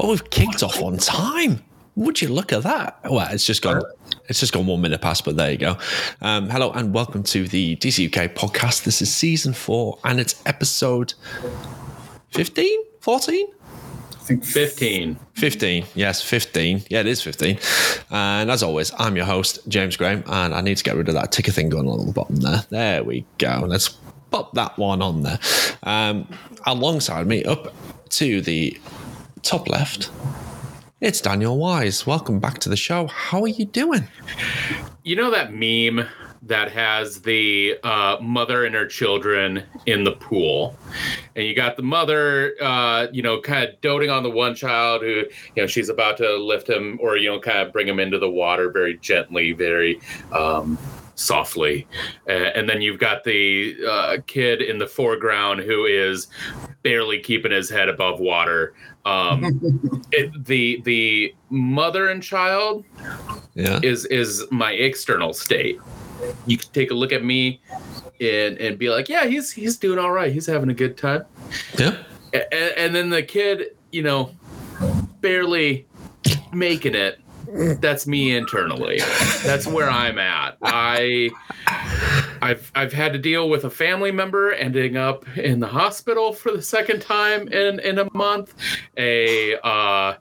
Well, we've kicked off on time. Would you look at that? Well, it's just gone. It's just gone one minute past, but there you go. Um, hello and welcome to the DC UK podcast. This is season four and it's episode 15, 14? I think 15. 15. Yes, 15. Yeah, it is 15. And as always, I'm your host, James Graham, and I need to get rid of that ticker thing going on at the bottom there. There we go. Let's pop that one on there. Um, alongside me, up to the top left, it's Daniel Wise. Welcome back to the show. How are you doing? You know that meme that has the uh, mother and her children in the pool, and you got the mother, uh, you know, kind of doting on the one child who, you know, she's about to lift him or you know, kind of bring him into the water very gently, very. Um, softly uh, and then you've got the uh, kid in the foreground who is barely keeping his head above water um, it, the the mother and child Yeah. is is my external state. You can take a look at me and and be like, yeah, he's he's doing all right. He's having a good time. Yeah. And, and then the kid, you know, barely making it. That's me internally. That's where I'm at. I I've I've had to deal with a family member ending up in the hospital for the second time in in a month. A uh,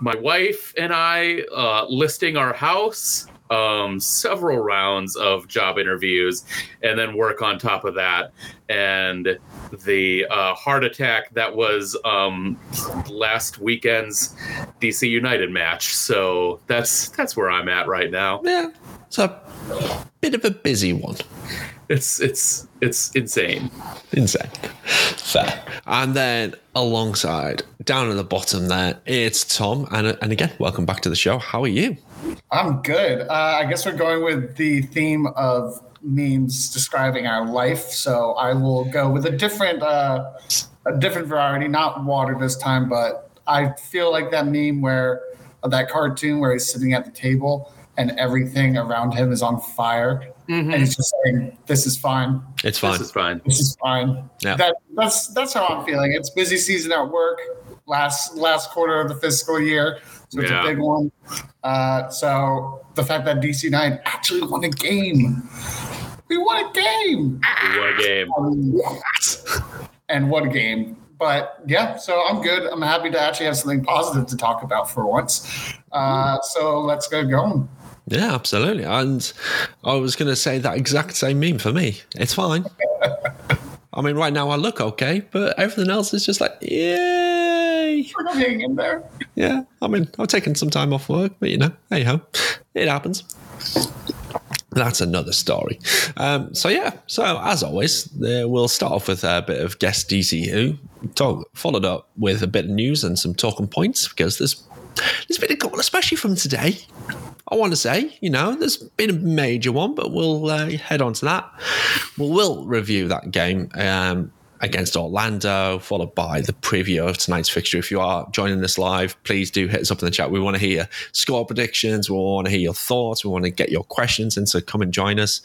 my wife and I uh, listing our house. Um, several rounds of job interviews, and then work on top of that, and the uh, heart attack that was um, last weekend's DC United match. So that's that's where I'm at right now. Yeah. It's a bit of a busy one. It's it's it's insane. Insane. Fair. And then alongside, down at the bottom there, it's Tom. And, and again, welcome back to the show. How are you? I'm good. Uh, I guess we're going with the theme of memes describing our life. So I will go with a different, uh, a different variety, not water this time, but I feel like that meme where of that cartoon where he's sitting at the table and everything around him is on fire, and he's just saying, "This is fine. It's fine. This is fine. This is fine." Yeah. That that's that's how I'm feeling. It's busy season at work. Last last quarter of the fiscal year, so it's Yeah. a big one. Uh, so the fact that DC nine actually won a game, we won a game, We won a game. and what a game! But yeah, so I'm good. I'm happy to actually have something positive to talk about for once. Uh, so let's get going. Yeah, absolutely. And I was going to say that exact same meme for me. It's fine. I mean, right now I look okay, but everything else is just like, yay. In there. Yeah. I mean, I've taken some time off work, but you know, hey ho, it happens. That's another story. Um, so yeah, so as always, we'll start off with a bit of guest DC Who, talk, followed up with a bit of news and some talking points because there's there's been a couple, especially from today. I want to say, you know, there's been a major one, but we'll uh, head on to that. We'll, we'll review that game um, against Orlando, followed by the preview of tonight's fixture. If you are joining us live, please do hit us up in the chat. We want to hear score predictions. We want to hear your thoughts. We want to get your questions in, so come and join us.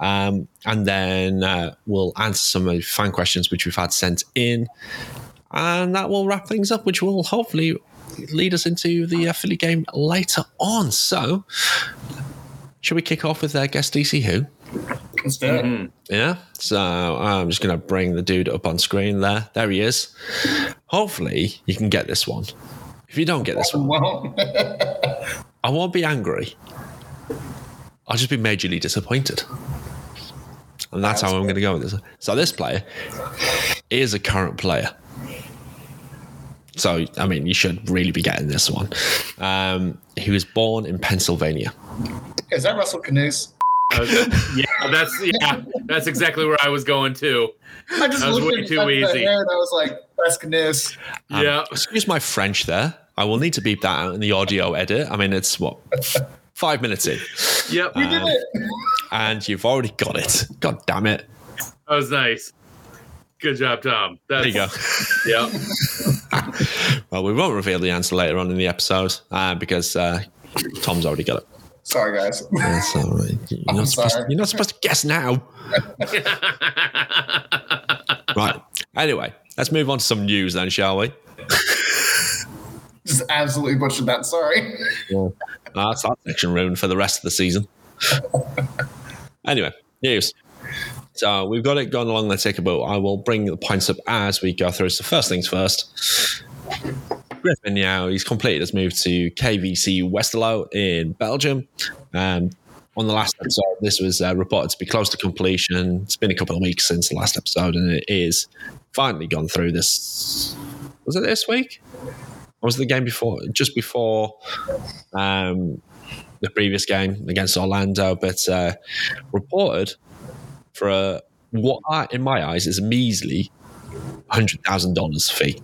Um, and then uh, we'll answer some of the fan questions which we've had sent in. And that will wrap things up, which will hopefully lead us into the uh, Philly game later on. So, should we kick off with uh, guest DC Who? Let's do it. Mhm. Yeah. So I'm just going to bring the dude up on screen there. There he is. Hopefully, you can get this one. If you don't get this one, Well, I won't be angry. I'll just be majorly disappointed. And that's how I'm going to go with this. So this player is a current player. So, I mean, you should really be getting this one. Um, he was born in Pennsylvania. is that Russell Canouse? I was- yeah, that's yeah, that's exactly where I was going too. I just That was looked way at too easy. hair and I was like, "That's Canouse." Um, yeah, Excuse my French there. I will need to beep that out in the audio edit. I mean, it's what? Five minutes in. yep, We did it. and you've already got it. God damn it. that was nice. Good job, Tom. That's, There you go. Yeah, Well, we won't reveal the answer later on in the episode uh, because uh, Tom's already got it. Sorry, guys. That's all right. You're not, supposed, you're not supposed to guess now. Right. Anyway, let's move on to some news then, shall we? Just absolutely butchered that. Sorry. Yeah. Uh, that's that section ruined for the rest of the season. anyway, news. So we've got it going along the ticker, but I will bring the points up as we go through. So first things first. Griffin Yow he's completed his move to KVC Westerlo in Belgium. Um, on the last episode, this was uh, reported to be close to completion. It's been a couple of weeks since the last episode, and it is finally gone through this. Was it this week? Or was it the game before? Just before um, the previous game against Orlando, but uh, reported for a, what I, in my eyes is a measly hundred thousand dollars fee.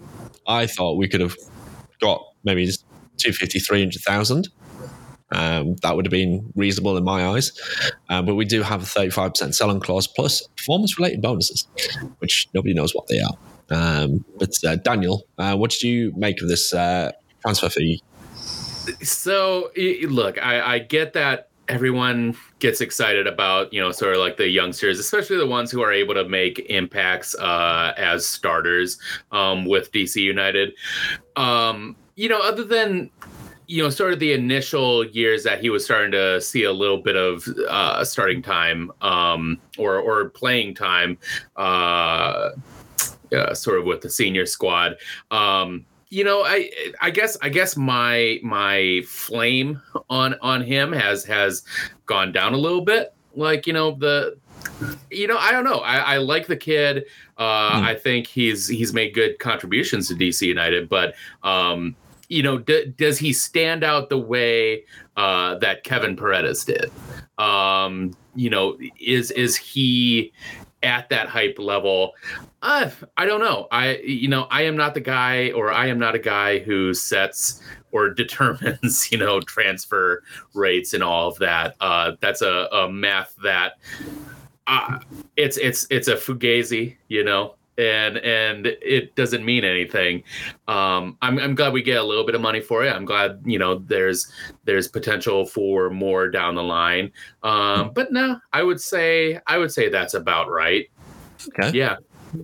I thought we could have got maybe 250, 300,000. Um, that would have been reasonable in my eyes. Um, but we do have a 35% selling clause plus performance related bonuses, which nobody knows what they are. Um, but uh, Daniel, uh, what did you make of this uh, transfer fee? So, look, I, I get that everyone gets excited about you know sort of like the youngsters especially the ones who are able to make impacts uh as starters um with dc united um you know other than you know sort of the initial years that he was starting to see a little bit of uh starting time um or or playing time uh uh, sort of with the senior squad. Um, you know, I I guess I guess my my flame on on him has has gone down a little bit. Like you know the you know I don't know. I, I like the kid. Uh, Hmm. I think he's he's made good contributions to DC United, but um, you know, d- does he stand out the way uh, that Kevin Paredes did? Um, you know, is is he at that hype level? Uh, I don't know. I you know, I am not the guy, or I am not a guy who sets or determines, you know, transfer rates and all of that. Uh, that's a, a math that uh, it's it's it's a fugazi, you know, and and it doesn't mean anything. Um, I'm I'm glad we get a little bit of money for it. I'm glad you know there's there's potential for more down the line. Um, but no, I would say I would say that's about right. Okay. Yeah,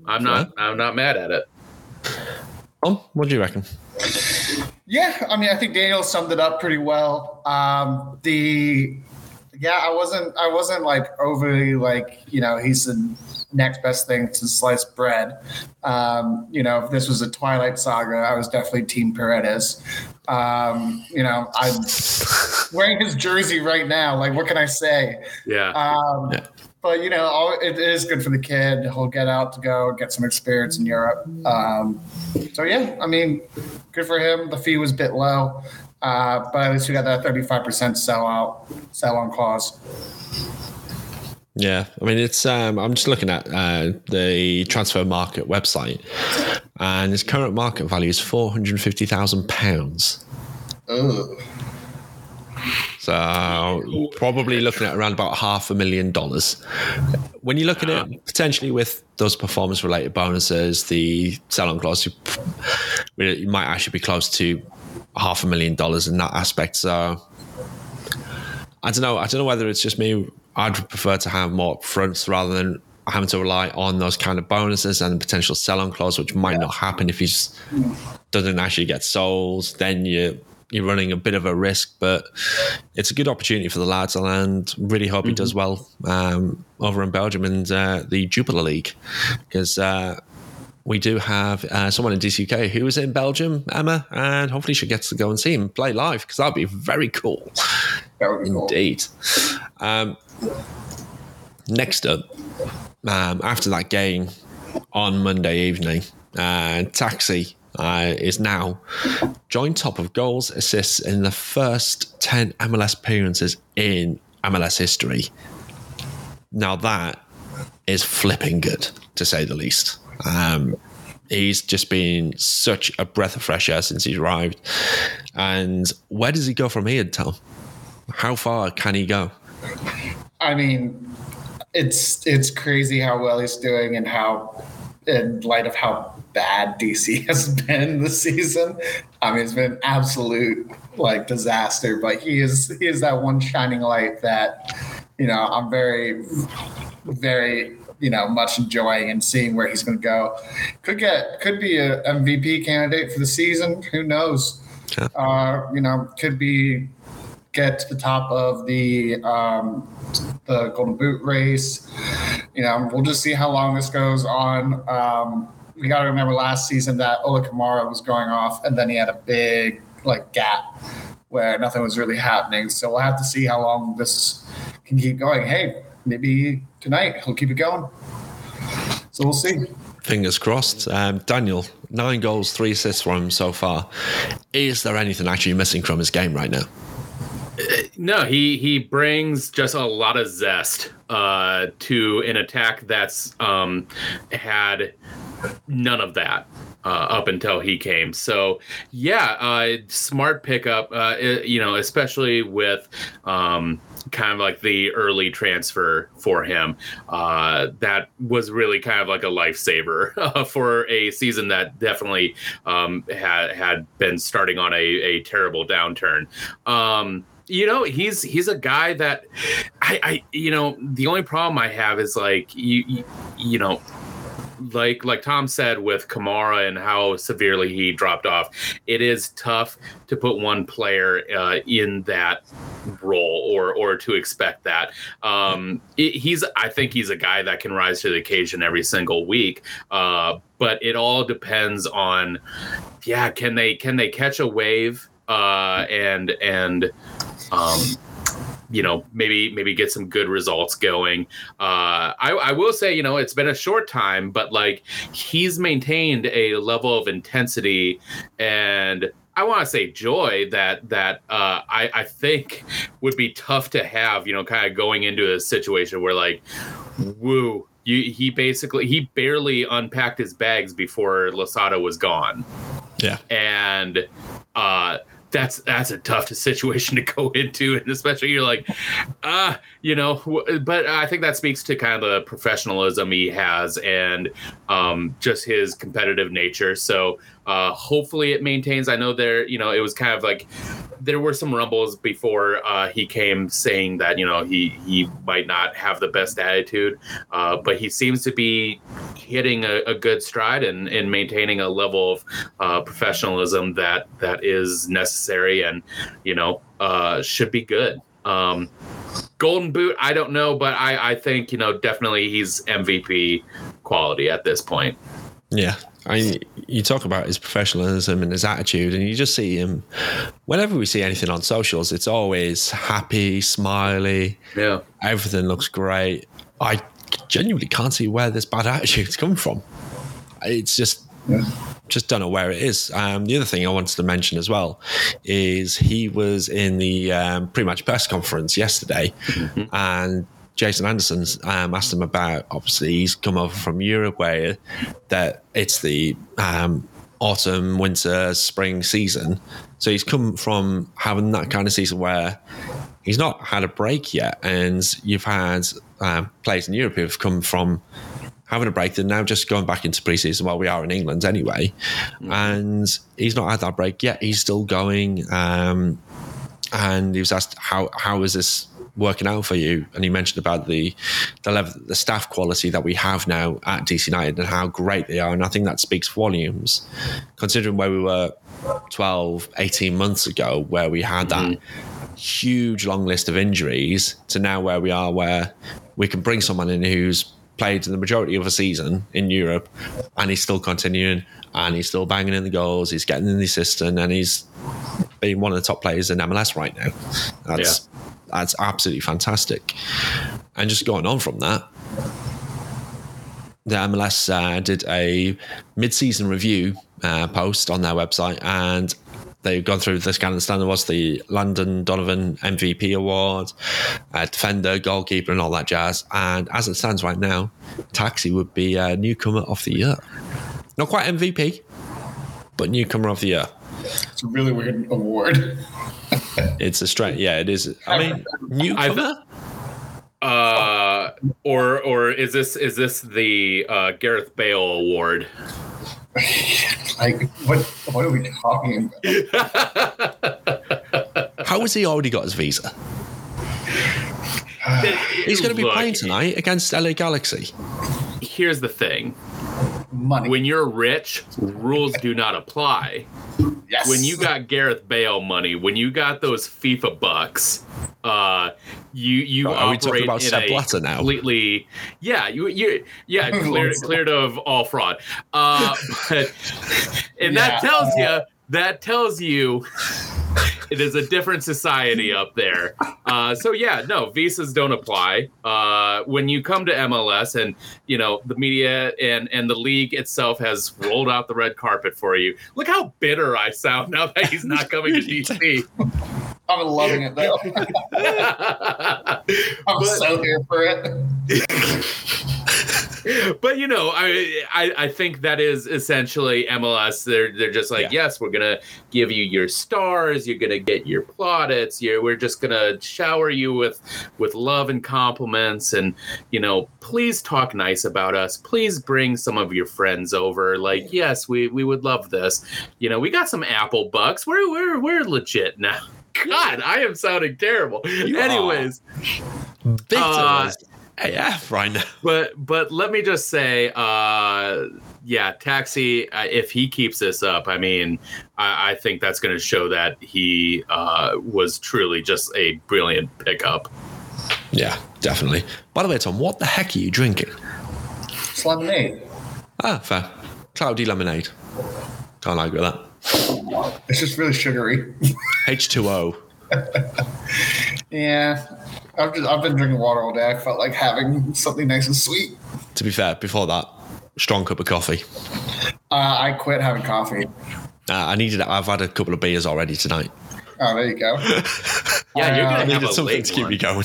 I'm not I'm not mad at it. Tom, what do you reckon? Yeah, I mean, I think Daniel summed it up pretty well. Um, the yeah, I wasn't, I wasn't like overly like, you know, he's the next best thing to sliced bread. Um, you know, if this was a Twilight Saga, I was definitely Team Paredes. Um, you know, I'm wearing his jersey right now. Like, what can I say? Yeah. Um, Yeah. But you know, all, it is good for the kid. He'll get out to go get some experience in Europe. Um, so yeah, I mean, good for him. The fee was a bit low, uh, but at least we got that thirty-five percent sell out, sell on clause. Yeah, I mean it's. Um, I'm just looking at uh, the Transfermarkt website, and its current market value is four hundred fifty thousand pounds. Ugh. So probably looking at around about half a million dollars. When you look at it potentially with those performance related bonuses, the sell on clause, you might actually be close to half a million dollars in that aspect. So I don't know. I don't know whether it's just me. I'd prefer to have more fronts rather than having to rely on those kind of bonuses and potential sell on clause, which might not happen if he just doesn't actually get sold. Then you you're running a bit of a risk, but it's a good opportunity for the lads, and really hope he does well um, over in Belgium and uh, the Jupiler League because. Uh, we do have uh, someone in DCUK who is in Belgium, Emma, and hopefully she gets to go and see him play live because that'd be very cool. That would be cool. Indeed. Um, next up, um, after that game on Monday evening, uh, Taxi uh, is now joint top of goals, assists in the first 10 MLS appearances in MLS history. Now, that is flipping good, to say the least. Um, he's just been such a breath of fresh air since he's arrived. And where does he go from here, Tom? How far can he go? I mean, it's it's crazy how well he's doing and how, in light of how bad DC has been this season. I mean, it's been an absolute like disaster. But he is he is that one shining light that you know I'm very very you know much enjoying and seeing where he's going to go. Could get could be a MVP candidate for the season. Who knows? Yeah. Uh, you know, could be get to the top of the um, the Golden Boot race. You know, we'll just see how long this goes on. Um, we got to remember last season that Ola Kamara was going off, and then he had a big like gap where nothing was really happening. So we'll have to see how long this can keep going. Hey, maybe tonight he'll keep it going. So we'll see. Fingers crossed. Um, Daniel, nine goals, three assists from him so far. Is there anything actually missing from his game right now? No, he he brings just a lot of zest uh, to an attack that's um, had none of that uh, up until he came. So yeah, uh, smart pickup. Uh, you know, especially with. Um, kind of like the early transfer for him uh, that was really kind of like a lifesaver uh, for a season that definitely um, had had been starting on a, a terrible downturn um, you know he's he's a guy that I, I you know the only problem i have is like you you, you know like like Tom said with Kamara and how severely he dropped off, it is tough to put one player uh, in that role or or to expect that. Um, it, he's I think he's a guy that can rise to the occasion every single week. Uh, but it all depends on yeah, can they can they catch a wave uh, and and um, you know maybe maybe get some good results going uh I, I will say you know it's been a short time but like he's maintained a level of intensity and I want to say joy that that uh, I, I think would be tough to have, you know, kind of going into a situation where like, woo, you, he basically he barely unpacked his bags before Losada was gone Yeah. and uh that's that's a tough situation to go into. And especially you're like uh you know but i think that speaks to kind of the professionalism he has and um just his competitive nature. So uh hopefully it maintains. I know there you know it was kind of like there were some rumbles before uh, he came saying that you know he he might not have the best attitude, uh, but he seems to be hitting a, a good stride and, and maintaining a level of uh, professionalism that that is necessary and you know uh, should be good. Um, Golden Boot, I don't know, but I, I think you know definitely he's MVP quality at this point. Yeah. I you talk about his professionalism and his attitude, and you just see him. Whenever we see anything on socials, it's always happy, smiley. Yeah. Everything looks great. I genuinely can't see where this bad attitude's come from. It's just, just don't know where it is. Um, the other thing I wanted to mention as well is he was in the um, pre-match press conference yesterday, and Jason Anderson um, asked him about. Obviously, he's come over from Europe, where that it's the um, autumn, winter, spring season. So he's come from having that kind of season where he's not had a break yet, and you've had um, players in Europe who've come from having a break and now just going back into preseason while we are in England anyway. And he's not had that break yet. He's still going. Um, and he was asked how how is this working out for you? And you mentioned about the the level, the staff quality that we have now at DC United and how great they are. And I think that speaks volumes, considering where we were 12, 18 months ago, where we had that mm-hmm. huge long list of injuries, to now where we are, where we can bring someone in who's played in the majority of a season in Europe, and he's still continuing, and he's still banging in the goals, he's getting in the assistant, and he's being one of the top players in MLS right now. That's that's absolutely fantastic. And just going on from that, the MLS uh, did a mid-season review uh, post on their website, and they've gone through this kind of standard was the Landon Donovan MVP award, uh, defender, goalkeeper, and all that jazz. And as it stands right now, Taxi would be a newcomer of the year. Not quite MVP, but newcomer of the year. It's a really weird award. It's a straight. Yeah, it is. I mean, newcomer. Uh, or or is this is this the uh, Gareth Bale award? like, what? What are we talking about? How has he already got his visa? He's going to be Look, playing tonight against LA Galaxy. Here's the thing. money. when you're rich, rules do not apply. yes. When you got Gareth Bale money, when you got those FIFA bucks, uh, you you Are we operate about in Sepp a Blatter now? completely, yeah, you you yeah, cleared cleared of all fraud. Uh, but and that tells uh, you that tells you it is a different society up there. Uh, so yeah, no, visas don't apply. Uh, when you come to MLS and you know the media and and the league itself has rolled out the red carpet for you. Look how bitter I sound now that he's not coming to DC. I'm loving it though. I'm But- so here for it. but you know, I, I I think that is essentially MLS. They're they're just like, Yeah. yes, we're gonna give you your stars. You're gonna get your plaudits. You're we're just gonna shower you with with love and compliments. And you know, please talk nice about us. Please bring some of your friends over. Like, yes, we we would love this. You know, we got some Apple bucks. We're we're we're legit now. God, I am sounding terrible. You. Anyways. Bitter Uh, as AF right now. but but let me just say uh yeah taxi uh, if he keeps this up i mean i, I think that's going to show that he uh was truly just a brilliant pickup Yeah, definitely. By the way, Tom, what the heck are you drinking? It's lemonade. Ah, fair. Cloudy lemonade. Can't argue with that. It's just really sugary. H2O. yeah. I've just I've been drinking water all day. I felt like having something nice and sweet. To be fair, before that, strong cup of coffee. Uh, I quit having coffee. Uh, I needed. I've had a couple of beers already tonight. Oh, there you go. yeah you're Uh, gonna I have needed something to keep one. me going.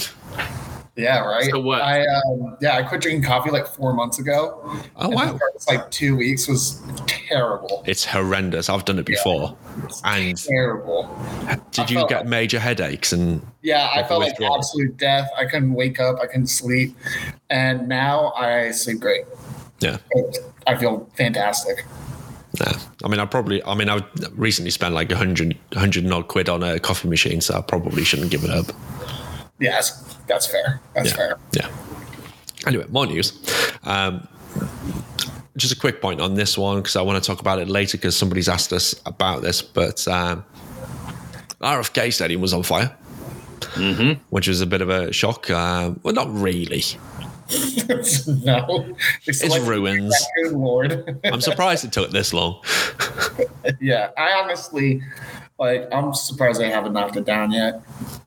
Yeah, right. So what? I um, yeah, I quit drinking coffee like four months ago. Oh wow, first like two weeks was terrible. it's horrendous. I've done it before. And Terrible. did you get like- major headaches? And Yeah, I felt like withdrawal. absolute death. I couldn't wake up. I couldn't sleep, and now I sleep great. yeah, I feel fantastic. Yeah. I mean, I probably. I mean, I recently spent like a hundred, hundred and odd quid on a coffee machine, so I probably shouldn't give it up. Yeah, that's, that's fair. That's Yeah. fair. Yeah. Anyway, more news. Um, just a quick point on this one because I want to talk about it later because somebody's asked us about this. But um, RFK Stadium was on fire, Mhm. which was a bit of a shock. Um, well, not really. no, It's ruins. Good lord. I'm surprised it took this long. yeah, I honestly, like, I'm surprised they haven't knocked it down yet.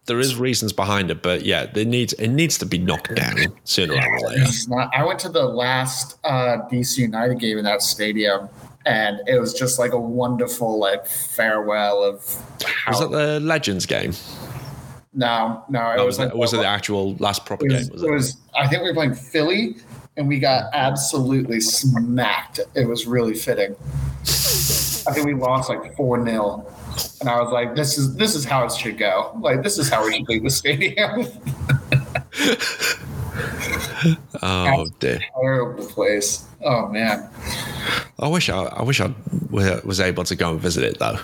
There is reasons behind it, but yeah, it needs it needs to be knocked down sooner rather than later. Not. I went to the last uh, DC United game in that stadium, and it was just like a wonderful like farewell of. How, Was that the Legends game? no, no, it Or was was, it, like was it the actual last proper It was, game? Was it it? was. I think we were playing Philly, and we got absolutely smacked. It was really fitting. I think we lost like four 0 and I was like, "This is this is how it should go. Like this is how we should leave the stadium." Oh dear. Terrible place. Oh man. I wish I, I wish I was able to go and visit it though.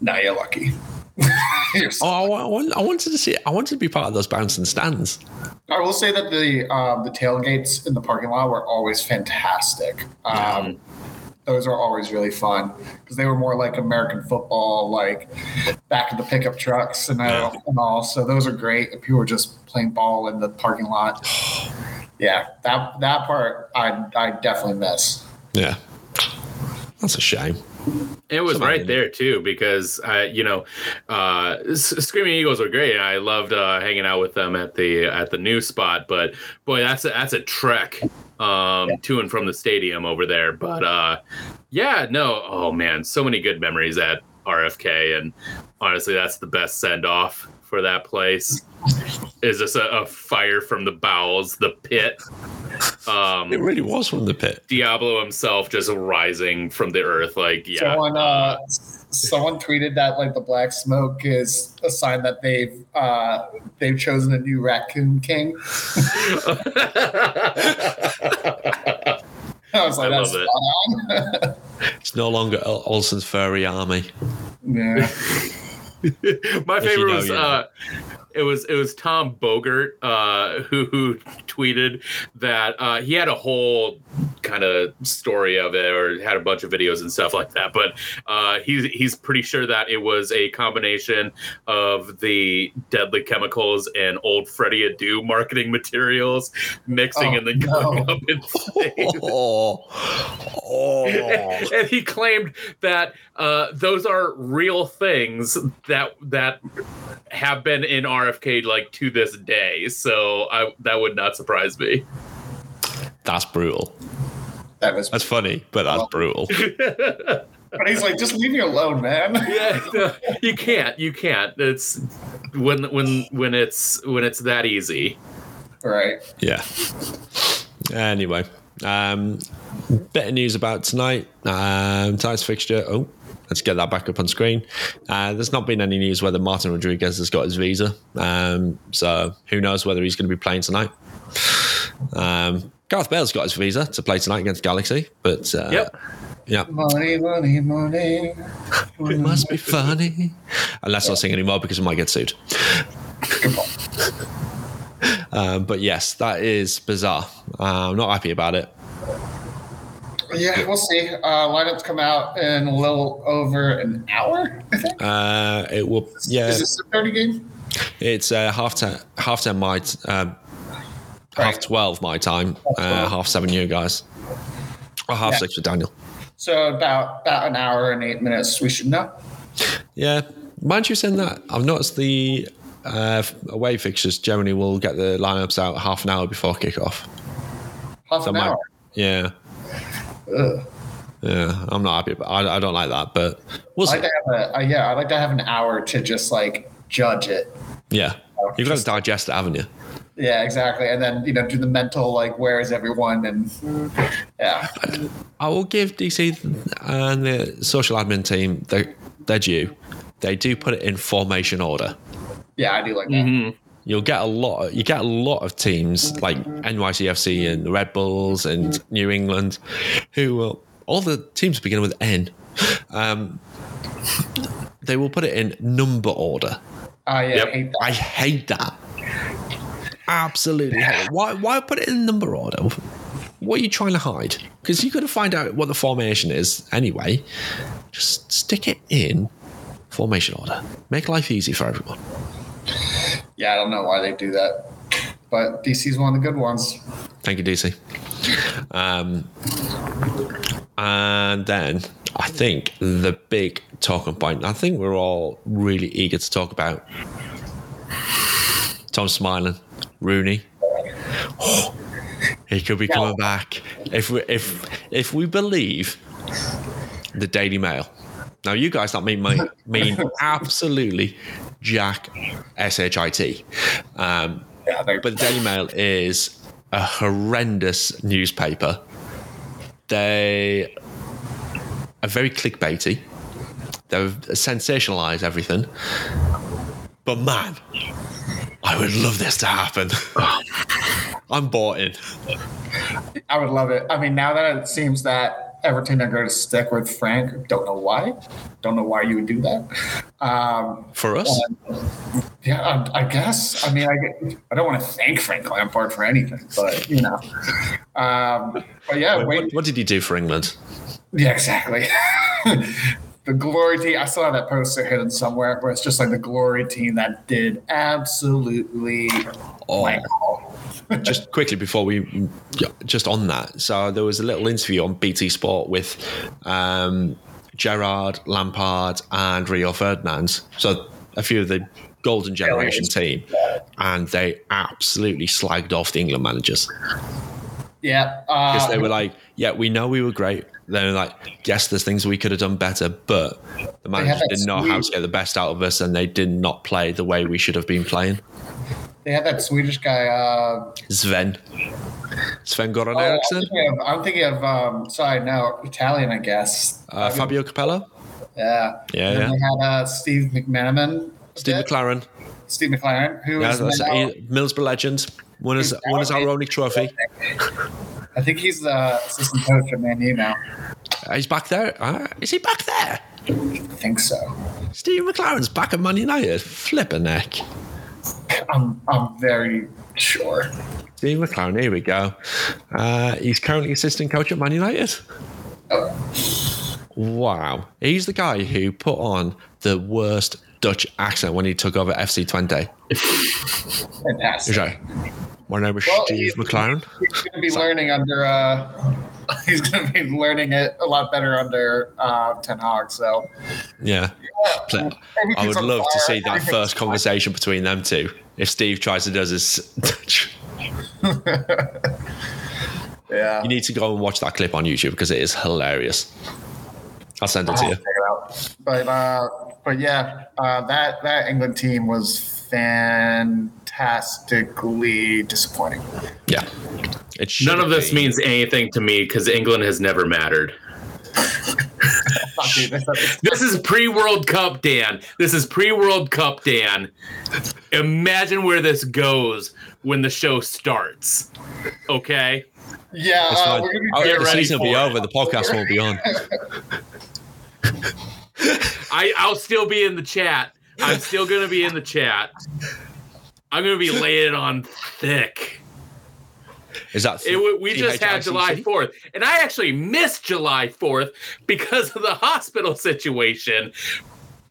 No, you're lucky. You're so- Oh, I, want, I wanted to see. I wanted to be part of those bouncing stands. I will say that the um, the tailgates in the parking lot were always fantastic. Um, those are always really fun because they were more like American football, like back of the pickup trucks and, all, and all. So those are great. If you were just playing ball in the parking lot, yeah, that that part I I definitely miss. Yeah, that's a shame. It was Somebody right there too because I, you know, uh, Screaming Eagles were great. I loved uh, hanging out with them at the at the new spot. But boy, that's a, that's a trek um, to and from the stadium over there. But uh, yeah, no, oh man, so many good memories at RFK, and honestly, that's the best send off for that place. Is this a, a fire from the bowels, the pit? Um, It really was from the pit. Diablo himself just rising from the earth, like yeah. Someone uh, someone tweeted that like the black smoke is a sign that they've uh, they've chosen a new raccoon king. I was like, I that's love it. spot on. It's no longer Ol- Olsen's furry army. yeah. My If you favorite know, was you know. uh, it was it was Tom Bogert uh, who, who tweeted that uh, he had a whole kind of story of it or had a bunch of videos and stuff like that. But uh, he's he's pretty sure that it was a combination of the deadly chemicals and old Freddie Adu marketing materials mixing Oh, and then no. going up in flames. Oh, oh. and he claimed that uh, those are real things that that have been in RFK like to this day. So I, that would not surprise me. That's brutal. That was. That's funny, but that's Well- brutal. But he's like, just leave me alone, man. yeah, no, you can't. You can't. It's when when when it's when it's that easy. right. Yeah. Anyway, um, bit of news about tonight. Um, tonight's fixture. Oh, let's get that back up on screen. Uh, there's not been any news whether Martin Rodriguez has got his visa. Um, so who knows whether he's going to be playing tonight. Um, Gareth Bale's got his visa to play tonight against Galaxy, but uh, Yep. yeah, Money, money, money. it must be funny. And let's not sing anymore because we might get sued. Um, but yes, that is bizarre. Uh, I'm not happy about it. Yeah, we'll see. Uh, lineups come out in a little over an hour, I think. Uh, it will, yeah. Is this a 30 game? It's uh, half ten, half ten my, t- half twelve my time, uh, half seven you guys, or half Yeah. six with Daniel. So about about an hour and eight minutes, we should know. Yeah, mind you saying that I've noticed the uh, away fixtures generally will get the lineups out half an hour before kickoff. Half So an my- hour. Yeah, Ugh. yeah, I'm not happy. But I, I don't like that, but we'll I see. like to have a uh, yeah. I like to have an hour to just like judge it. Yeah, you've got to digest it, haven't you? Yeah, exactly. And then you know do the mental like where is everyone and yeah. I will give DC and the social admin team their, their due. They do put it in formation order. Yeah, I do like that. Mhm. You'll get a lot. You get a lot of teams like NYCFC and the Red Bulls and New England, who will all the teams beginning with N. Um, they will put it in number order. Oh yeah, Yep. I hate that. I hate that. Absolutely hate it. Why? Why put it in number order? What are you trying to hide? Because you got to find out what the formation is anyway. Just stick it in formation order. Make life easy for everyone. Yeah, I don't know why they do that. But DC's one of the good ones. Thank you, DC. Um, and then I think the big talking point, I think we're all really eager to talk about Tom Smiling, Rooney. he could be coming back if we if if we believe the Daily Mail. Now you guys don't mean my, mean absolutely Jack S H I T. Um, Yeah, but the Daily Mail is a horrendous newspaper. They are very clickbaity. They sensationalize everything. But man, I would love this to happen. I'm bought in. I would love it. I mean, now that it seems that Everton are going to stick with Frank, don't know why. Don't know why you would do that. Um, For us, yeah, I, I guess. I mean, I, I don't want to thank Frank Lampard for anything, but you know. Um, but yeah, what, wait. what did he do for England? Yeah, exactly. the glory team. I still have that poster hidden somewhere where it's just like the glory team that did absolutely Oh. like just quickly before we just on that. So there was a little interview on bt sport with um, gerrard lampard and rio ferdinand. So a few of the golden generation team and they absolutely slagged off the england managers. Yeah, because uh, they were like yeah we know we were great they were like yes there's things we could have done better but the managers that didn't know how to get the best out of us and they did not play the way we should have been playing they had that Swedish guy. Uh, sven sven goran oh, I'm eriksson thinking of, I'm thinking of um, sorry, no, Italian, I guess. uh, fabio capello Yeah, Yeah, And yeah. They had uh, Steve McManaman. steve Yeah, mcclaren Steve McClaren, who Yeah, is that's now- he, Middlesbrough legend. Won his, He's won his now- ironic trophy. I think he's the assistant coach at Man U now. Uh, He's back there. Uh, is he back there? I think so. Steve McClaren's back at Man United. Flip a neck. I'm I'm very Sure. Steve McClaren, here we go. Uh, he's currently assistant coach at Man United. Oh, Wow. He's the guy who put on the worst Dutch accent when he took over FC Twente. fantastic. He's like, my name is Well, Steve McClaren. He's going to be learning under. Uh, he's going to be learning it a lot better under uh, Ten Hag. So Yeah. So, I would love to see that first conversation between them two. If Steve tries to does his. Yeah. You need to go and watch that clip on YouTube because it is hilarious. I'll send it to you. But uh, but yeah, uh, that that England team was fantastically disappointing. Yeah. It None of this be- means anything to me because England has never mattered. This- this- This is pre World Cup, Dan. This is pre World Cup, Dan. Imagine where this goes when the show starts. Okay? yeah, uh, we're gonna be get the ready season will be for it. over. The podcast won't be on. I, I'll still be in the chat. I'm still going to be in the chat. I'm going to be laying it on thick. Is that It, w- we just had July 4th, and I actually missed July 4th because of the hospital situation.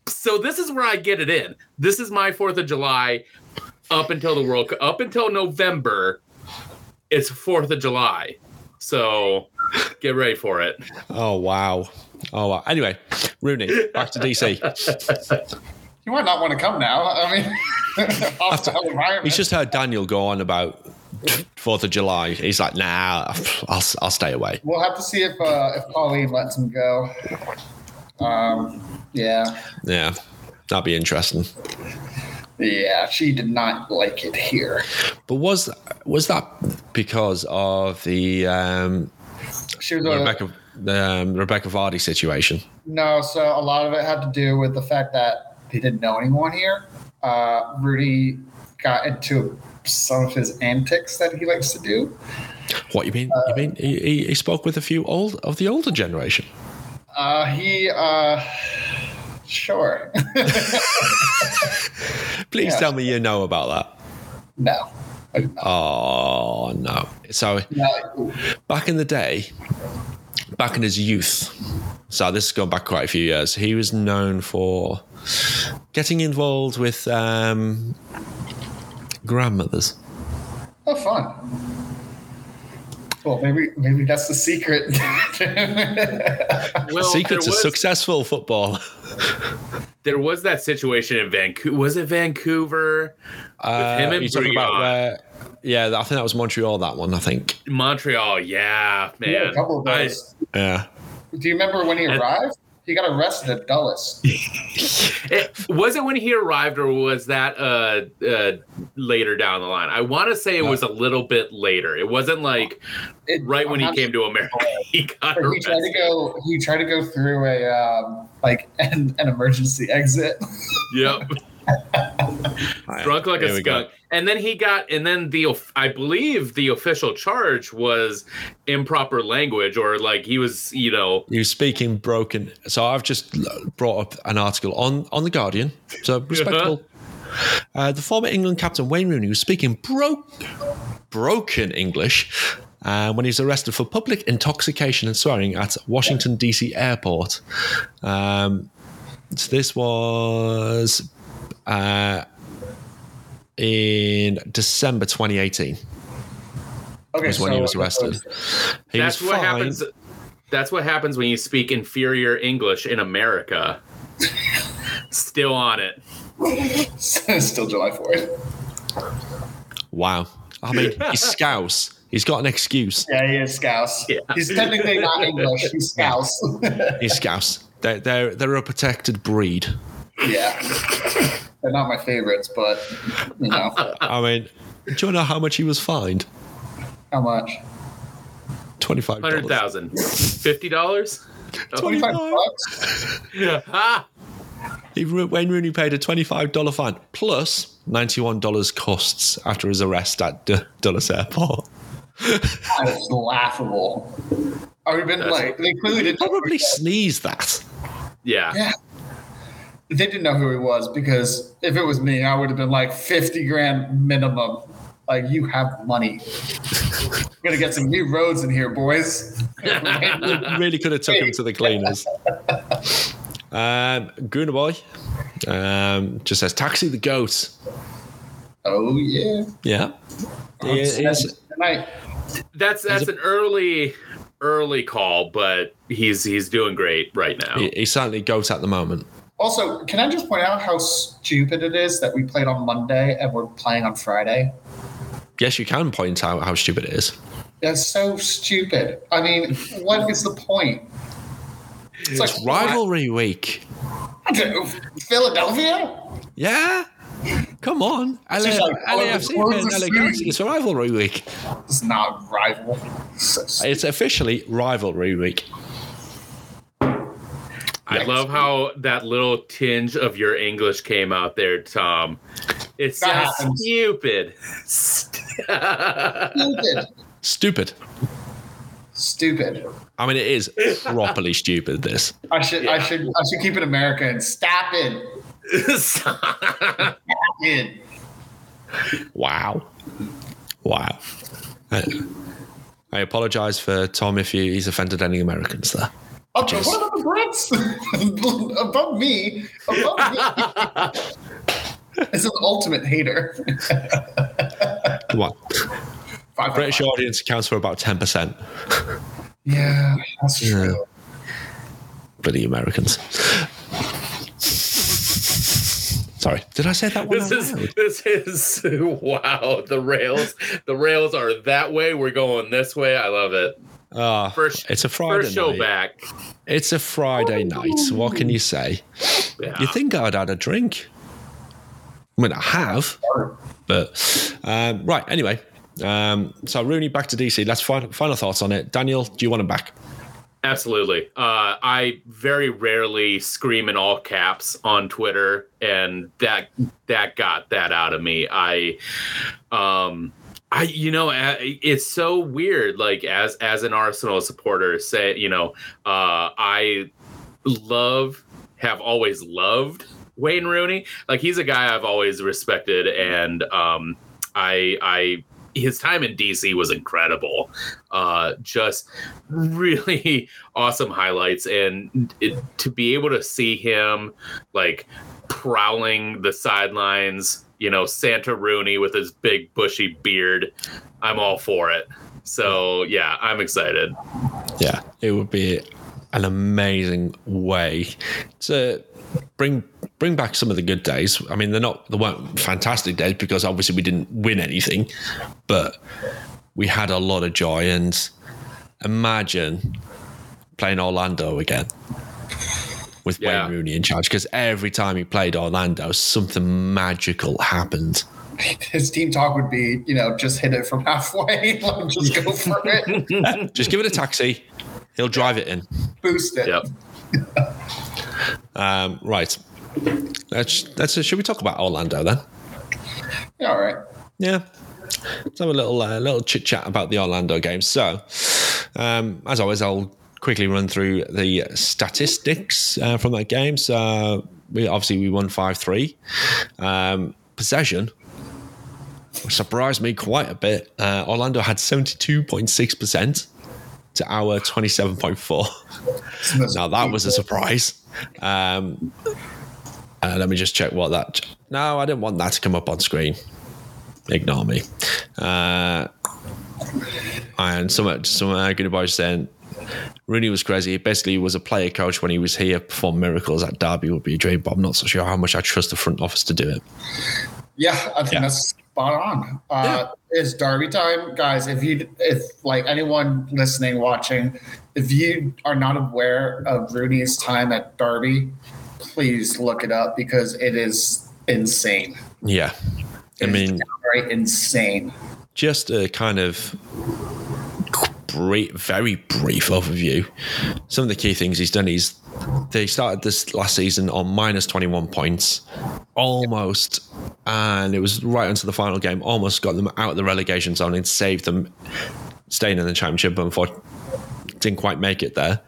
So this is where I get it in. This is my 4th of July up until the World Cup. Up until November, it's 4th of July. So get ready for it. Oh wow. Oh wow. Anyway, Rooney, back to DC. You might not want to come now. I mean, hostile environment. He's just heard Daniel go on about Fourth of July. He's like, nah, I'll I'll stay away. We'll have to see if uh, if Pauline lets him go. Um, yeah, Yeah, that'd be interesting. yeah, she did not like it here. But was was that because of the um, She was Rebecca the um, Rebecca Vardy situation? no, so a lot of it had to do with the fact that he didn't know anyone here. Uh, Rooney got into some of his antics that he likes to do. What you mean? you mean he, he, spoke with a few old of the older generation? Uh, he, uh, sure, Please Yeah. tell me you know about that. no, I did not. Oh no! So No, back in the day, back in his youth, so this is going back quite a few years, he was known for getting involved with um, grandmothers. oh, fun. Well, maybe maybe that's the secret. Well, Secret to was, successful football. there was that situation in Vancouver. Was it Vancouver? Uh, him and you're talking about where? Yeah, I think that was Montreal. That one, I think. Montreal, yeah, man. Yeah, a couple of I- Yeah. Do you remember when he arrived? He got arrested at Dulles. It, was it when he arrived, or was that uh, uh, later down the line? I want to say it was a little bit later. It wasn't like It- right when I'm he not came to America. He got sure. He tried to arrested. go. He tried to go through a um, like an, an emergency exit. Yep, drunk like Here a skunk. And then he got, and then the I believe the official charge was improper language, or like he was, you know, He was speaking broken. So I've just brought up an article on on the Guardian. So respectable. Uh, the former England captain Wayne Rooney was speaking broke, broken English uh, when he was arrested for public intoxication and swearing at Washington D.C. airport. Um, so this was uh, in December 2018. Okay, Was when he was arrested. He that's was what fined- happens. That's what happens when you speak inferior English in America. Still on it. Still July Fourth. Wow. I mean, he's Scouse. He's got an excuse. Yeah, he is Scouse. Yeah. He's technically not English. He's Scouse. He's Scouse. They're, they're, they're a protected breed. yeah, they're not my favorites, but you know I mean, do you know how much he was fined? how much? $25. Hundred thousand. Fifty dollars. Twenty-five bucks. Yeah. Ah, He, Wayne Rooney paid a $25 fine plus $91 costs after his arrest at D- Dulles Airport. That is laughable. Are we been like they clearly didn't know who Probably he sneeze that. yeah. Yeah. They didn't know who he was because if it was me, I would have been like fifty grand minimum. Like you have money. We're gonna get some new roads in here, boys. really could have took him to the cleaners. Um, Gooner Boy um, just says taxi the goat. oh yeah. Yeah. He is- Good. That's that's an early early call, but he's he's doing great right now. he- he's certainly goat at the moment. Also, can I just point out how stupid it is that we played on Monday and we're playing on Friday? Yes, you can point out how stupid it is. That's so stupid. I mean, what is the point? It's like Rivalry week. Philadelphia. Yeah. Come on. LA, like, oh, LAFC playing LA. Galaxy. It's a rivalry week. It's not rival. It's officially rivalry week. I love how that little tinge of your English came out there, Tom. It's so stupid. stupid. Stupid. Stupid. I mean, it is properly stupid. This. I should. I should. I should keep it American. Stop it. Stop it. Wow. Wow. I, I apologize for Tom if you, he's offended any Americans there. Okay, what about the Brits? above me. Above me. It's an ultimate hater. Come on. Five, five, British five. audience accounts for about 10%. Yeah, that's true. Bloody Americans. Sorry. Did I say that one? this is loud? this is wow. The rails, the rails are that way. We're going this way. I love it. Ah, First, it's a Friday first show night. back. It's a Friday night. What can you say? Yeah. You think I'd had a drink? I mean, I have, but um, right. Anyway, um, so Rooney back to DC. Let's final, final thoughts on it. Daniel, do you want him back? Absolutely. Uh, I very rarely scream in all caps on Twitter, and that that got that out of me. I, um, I you know, it's so weird. Like as as an Arsenal supporter, say you know, uh, I love have always loved Wayne Rooney. Like he's a guy I've always respected, and um, I I his time in DC was incredible. Uh, just really awesome highlights, and it, to be able to see him like prowling the sidelines, you know, Santa Rooney with his big bushy beard, I'm all for it. So yeah, I'm excited. Yeah, it would be an amazing way to bring bring back some of the good days. I mean, they're not they weren't fantastic days because obviously we didn't win anything, but we had a lot of joy. And imagine playing Orlando again with Yeah. Wayne Rooney in charge because every time he played Orlando, something magical happened. His team talk would be, you know, just hit it from halfway. Like, just go for it. Just give it a taxi, he'll drive it in. Boost it. Yep. Um, right. Let's, let's, should we talk about Orlando then? Yeah, all right. Yeah. Let's have a little uh, little chit chat about the Orlando game. So, um, as always, I'll quickly run through the statistics uh, from that game. So, we obviously we won five three. Um, possession surprised me quite a bit. Uh, Orlando had seventy two point six percent to our twenty seven point four. Now that was a surprise. Um, uh, let me just check what that. No, I didn't want that to come up on screen. Ignore me. Uh, and some some uh, good boys saying Rooney was crazy. He basically was a player coach when he was here. Performed miracles at Derby would be a dream, but I'm not so sure how much I trust the front office to do it. Yeah, I think Yeah. that's spot on. Uh, It's Derby time, guys. If you, if like anyone listening, watching, if you are not aware of Rooney's time at Derby, please look it up because it is insane. Yeah, I mean, Right, insane. just a kind of brief, very brief overview. Some of the key things he's done is they started this last season on minus 21 points, almost, and it was right onto the final game, almost got them out of the relegation zone and saved them staying in the championship, but didn't quite make it there.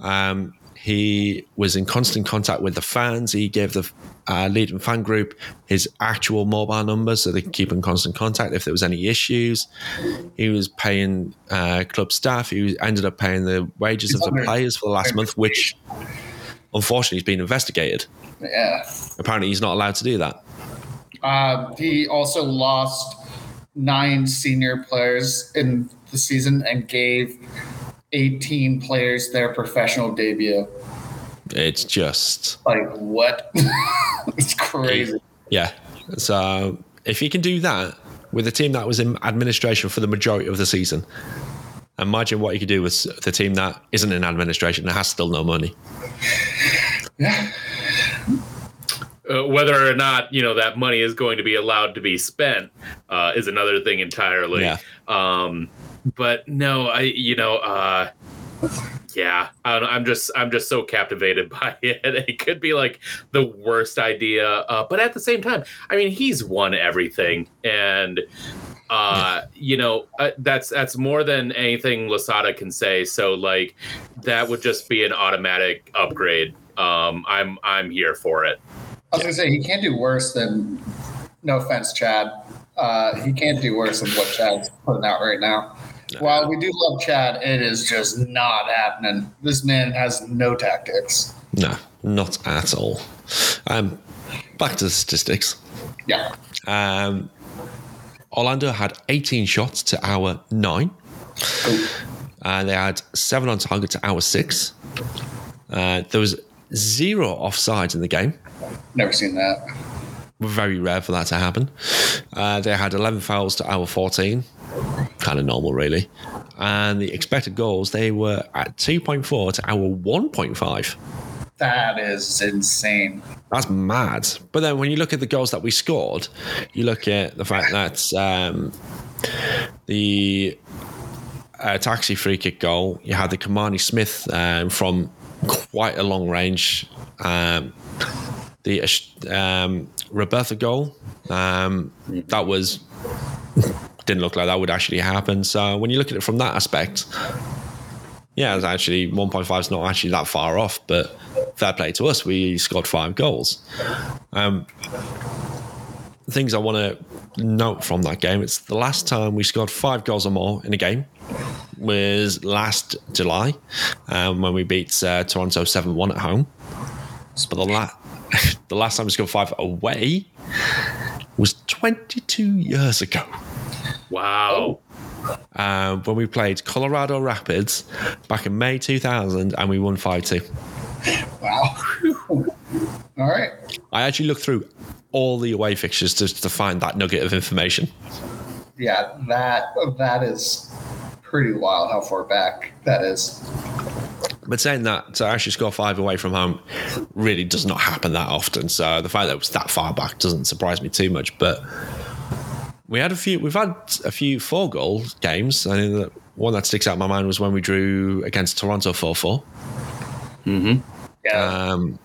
Um, he was in constant contact with the fans. He gave the uh, leading fan group his actual mobile number so they could keep in constant contact if there was any issues. He was paying uh, club staff. He ended up paying the wages He's of the players for the last month, which unfortunately has been investigated. Yeah. Apparently, he's not allowed to do that. Uh, he also lost nine senior players in the season and gave 18 players their professional debut. It's just Like, what? it's crazy. Yeah. So if he can do that with a team that was in administration for the majority of the season, imagine what he could do with the team that isn't in administration and has still no money. Yeah. Uh, whether or not you know that money is going to be allowed to be spent uh, is another thing entirely. Yeah. Um, but no, I you know, uh, yeah, I I'm just I'm just so captivated by it. It could be like the worst idea, uh, but at the same time, I mean, he's won everything, and uh you know uh, that's that's more than anything Losada can say so like that would just be an automatic upgrade um i'm i'm here for it I was to say, he can't do worse than, no offense, Chad. Uh, he can't do worse than what Chad's putting out right now. While we do love Chad, it is just not happening. This man has no tactics. No, not at all. Um, back to the statistics. Yeah. Um, Orlando had 18 shots to our nine. Uh, they had seven on target to our six. Uh, there was zero offsides in the game. Never seen that. Very rare for that to happen. Uh, they had 11 fouls to our 14. Kind of normal, really. And the expected goals, they were at 2.4 to our 1.5. That is insane. That's mad. But then when you look at the goals that we scored, you look at the fact that um, the uh, taxi free kick goal, you had the Kimarni Smith um, from quite a long range. Um, the um, Roberta goal, um, that was didn't look like that would actually happen. So when you look at it from that aspect, yeah, it's actually 1.5 is not actually that far off, but fair play to us. We scored five goals. Um, things I want to note from that game it's the last time we scored five goals or more in a game was last July um, when we beat uh, Toronto 7 1 at home. But the, la- the last time we scored five away was 22 years ago wow uh, when we played Colorado Rapids back in May 2000 and we won 5 2. Wow. All right. I actually looked through all the away fixtures just to find that nugget of information. Yeah, that that is pretty wild how far back that is. But saying that, to actually score five away from home really does not happen that often. So the fact that it was that far back doesn't surprise me too much. But we had a few, we've had a few four goal games. I think that one that sticks out in my mind was when we drew against Toronto 4 4. Yeah. Um,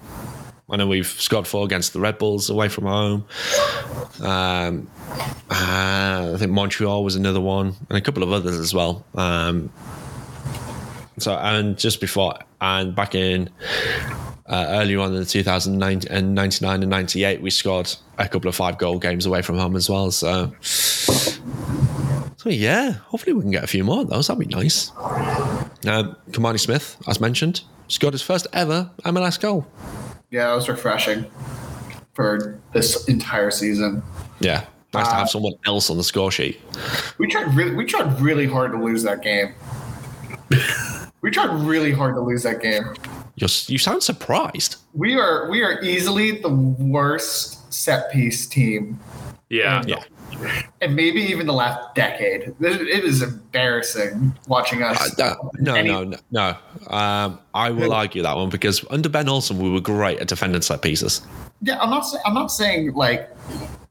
I know we've scored four against the Red Bulls away from home. Um, uh, I think Montreal was another one, and a couple of others as well. Um, so, and just before, and back in uh, earlier on in the 2009 and 99 and 98, we scored a couple of five goal games away from home as well. So, so yeah, hopefully we can get a few more of those. That'd be nice. Um, Kimarni Smith, as mentioned, scored his first ever MLS goal. yeah, that was refreshing for this entire season. Yeah. Nice to have someone else on the score sheet. We tried really we tried really hard to lose that game. we tried really hard to lose that game. You're, you sound surprised. We are we are easily the worst set piece team yeah Yeah. and maybe even the last decade. It it is embarrassing watching us. Uh, no, Any- no, no, no. Um, I will argue that one because under Ben Olsen, we were great at defending set pieces. Yeah, I'm not. Say, I'm not saying like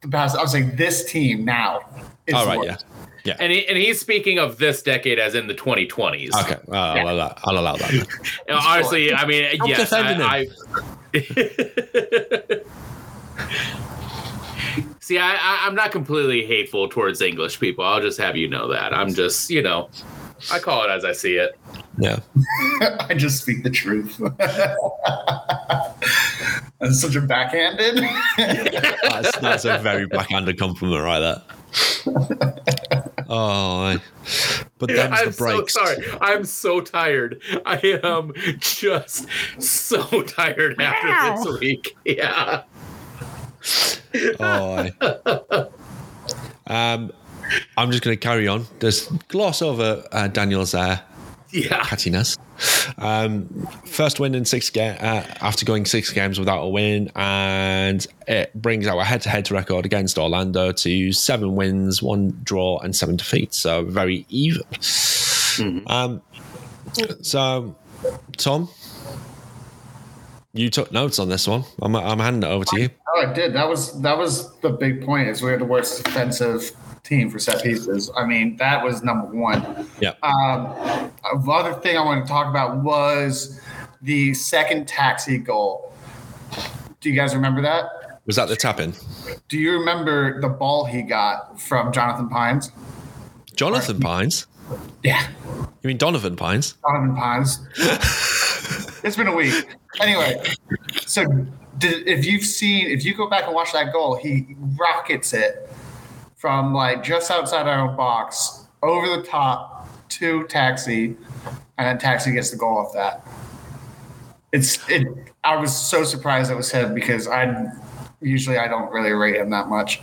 the past. I'm saying this team now. Is All the right, yeah. Worst. Yeah. and he, and he's speaking of this decade as in the 2020s Okay, uh, I'll, allow, I'll allow that. You honestly i mean I'm yes defending I, I See, I, I, I'm not completely hateful towards English people. I'll just have you know that. I'm just, you know, I call it as I see it. Yeah. I just speak the truth. That's such a backhanded. That's, that's a very backhanded compliment right there. Oh, I- but them's I'm the so sorry. I'm so tired. I am just so tired after this week. Yeah. Oh, I- um, I'm just going to carry on. Just gloss over uh, Daniel's uh, Yeah. cattiness. Um, first win in six ga- uh, after going six games without a win, and it brings our head-to-head record against Orlando to seven wins, one draw, and seven defeats. So very even. Um, so, Tom, you took notes on this one. I'm, I'm handing it over to you. Oh, I did. That was that was the big point. Is we're the worst defensive team for set pieces. I mean, that was number one. Yeah. Um, the other thing I wanted to talk about was the second taxi goal. Do you guys remember that? Was that the tap in? Do you remember the ball he got from Jonathan Pines? Jonathan Pines? Yeah, You mean Donovan Pines? Jonathan Pines. it's been a week. Anyway, so did, if you've seen, if you go back and watch that goal, he rockets it from like just outside our own box over the top to Taxi, and then Taxi gets the goal off that. It's it. I was so surprised it was him because I usually I don't really rate him that much.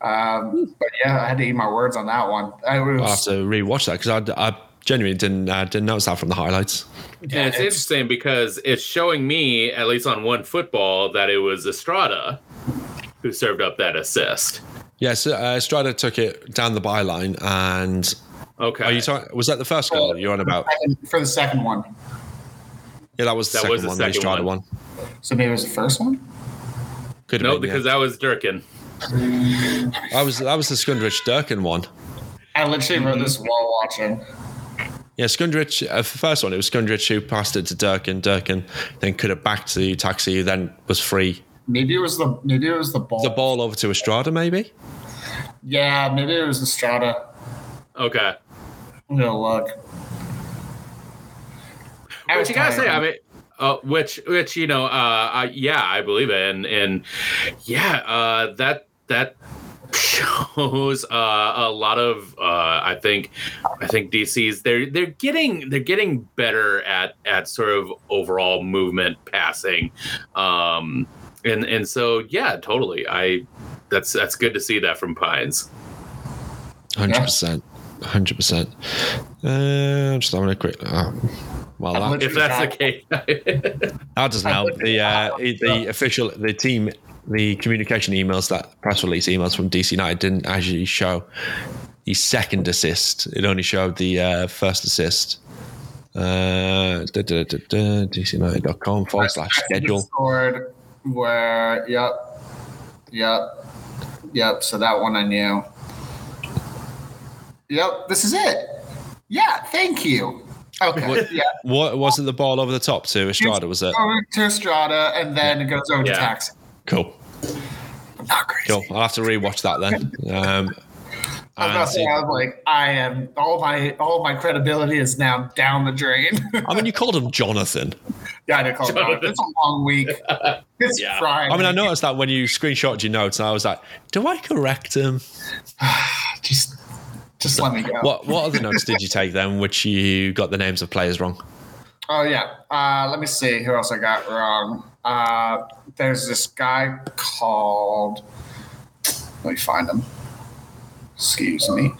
Um, but yeah, I had to eat my words on that one. I was, I'll have to rewatch that because I, I genuinely didn't uh, didn't notice that from the highlights. yeah, And it's, interesting because it's showing me, at least on one football, that it was Estrada who served up that assist. Yes, uh, Strada took it down the byline, and Okay. are you talking? Was that the first goal you're on about? for the second one. Yeah, that was the That second was the one, the second Strada one. one. So maybe it was the first one. Could no, been, because yeah. that was Durkin. that was that was the Skundrich Durkin one. I literally wrote this while watching. Yeah, Skundrich. Uh, the first one, it was Skundrich who passed it to Durkin. Durkin then could have backed to Taxi, who then was free. Maybe it was the maybe it was the ball. The ball over to Estrada, maybe. Yeah, maybe it was Estrada. Okay. I'm gonna look. I But you gotta say. I mean, uh, which, which you know, uh, I, yeah, I believe it, and and yeah, uh, that that shows uh, a lot of, uh, I think, I think DC's they're they're getting they're getting better at at sort of overall movement passing, um, and and so yeah, totally, I. That's that's good to see that from Pines. Hundred percent. Hundred percent. Uh, I'm just having a quick. Uh, well, that, If that's the case, that doesn't help. The uh, the official the team the communication emails that press release emails from DC United didn't actually show the second assist. It only showed the uh, first assist. Uh, da, da, da, da, DCUnited.com forward slash schedule. Scored where? Yep, yep, yep. So that one I knew. Yep, this is it. Yeah, thank you. Okay, yeah. What was it? The ball over the top to Estrada? Was it Over to Estrada, and then it goes over to Yeah. Taxi. cool? Not crazy. Cool. I'll have to rewatch that then. Um, I was about and to say, I was like, I am all my all my credibility is now down the drain. I mean, you called him Jonathan. yeah, I did call it. out. It's a long week. It's Yeah. Friday. I mean, I noticed that when you screenshot your notes, and I was like, "Do I correct him?" just just let me go. What What other notes did you take then, which you got the names of players wrong? Oh yeah. Uh, let me see who else I got wrong. Uh, there's this guy called. Let me find him. Excuse me.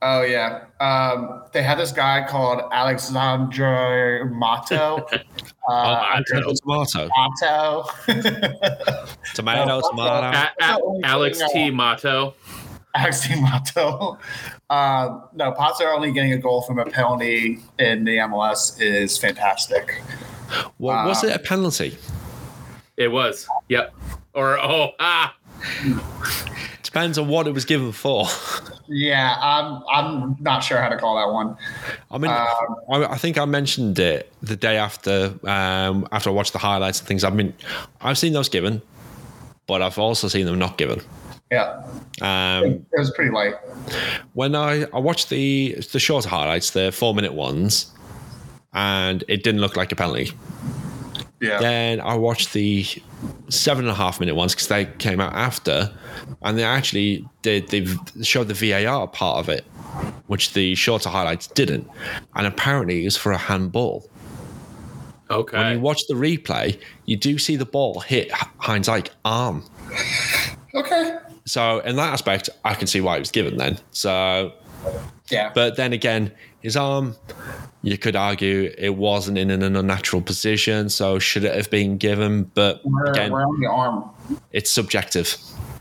Oh yeah. Um, they had this guy called Alexandre Mato. Oh, Uh, tomato, tomato, Mato. tomato, Oh, tomato. A- A- Alex T. Mato. Alex Di Mato. Uh, no, are only getting a goal from a penalty in the MLS is fantastic. What, was it a penalty? It was. Yep. Or oh ah. Depends on what it was given for. Yeah, I'm I'm not sure how to call that one. I mean, Um, I, I think I mentioned it the day after um, after I watched the highlights and things. I mean, I've seen those given, but I've also seen them not given. Yeah, Um, it was pretty light. when I, I watched the the shorter highlights, the four minute ones, and it didn't look like a penalty. Yeah, Then I watched the seven and a half minute ones because they came out after, and they actually did they showed the VAR part of it, which the shorter highlights didn't, and apparently it was for a handball. Okay. When you watch the replay, you do see the ball hit Hines-Ike arm. okay. So in that aspect, I can see why it was given then. So Yeah, But then again, his arm, you could argue it wasn't in an unnatural position, so should it have been given? But where, again, where on the arm it's subjective.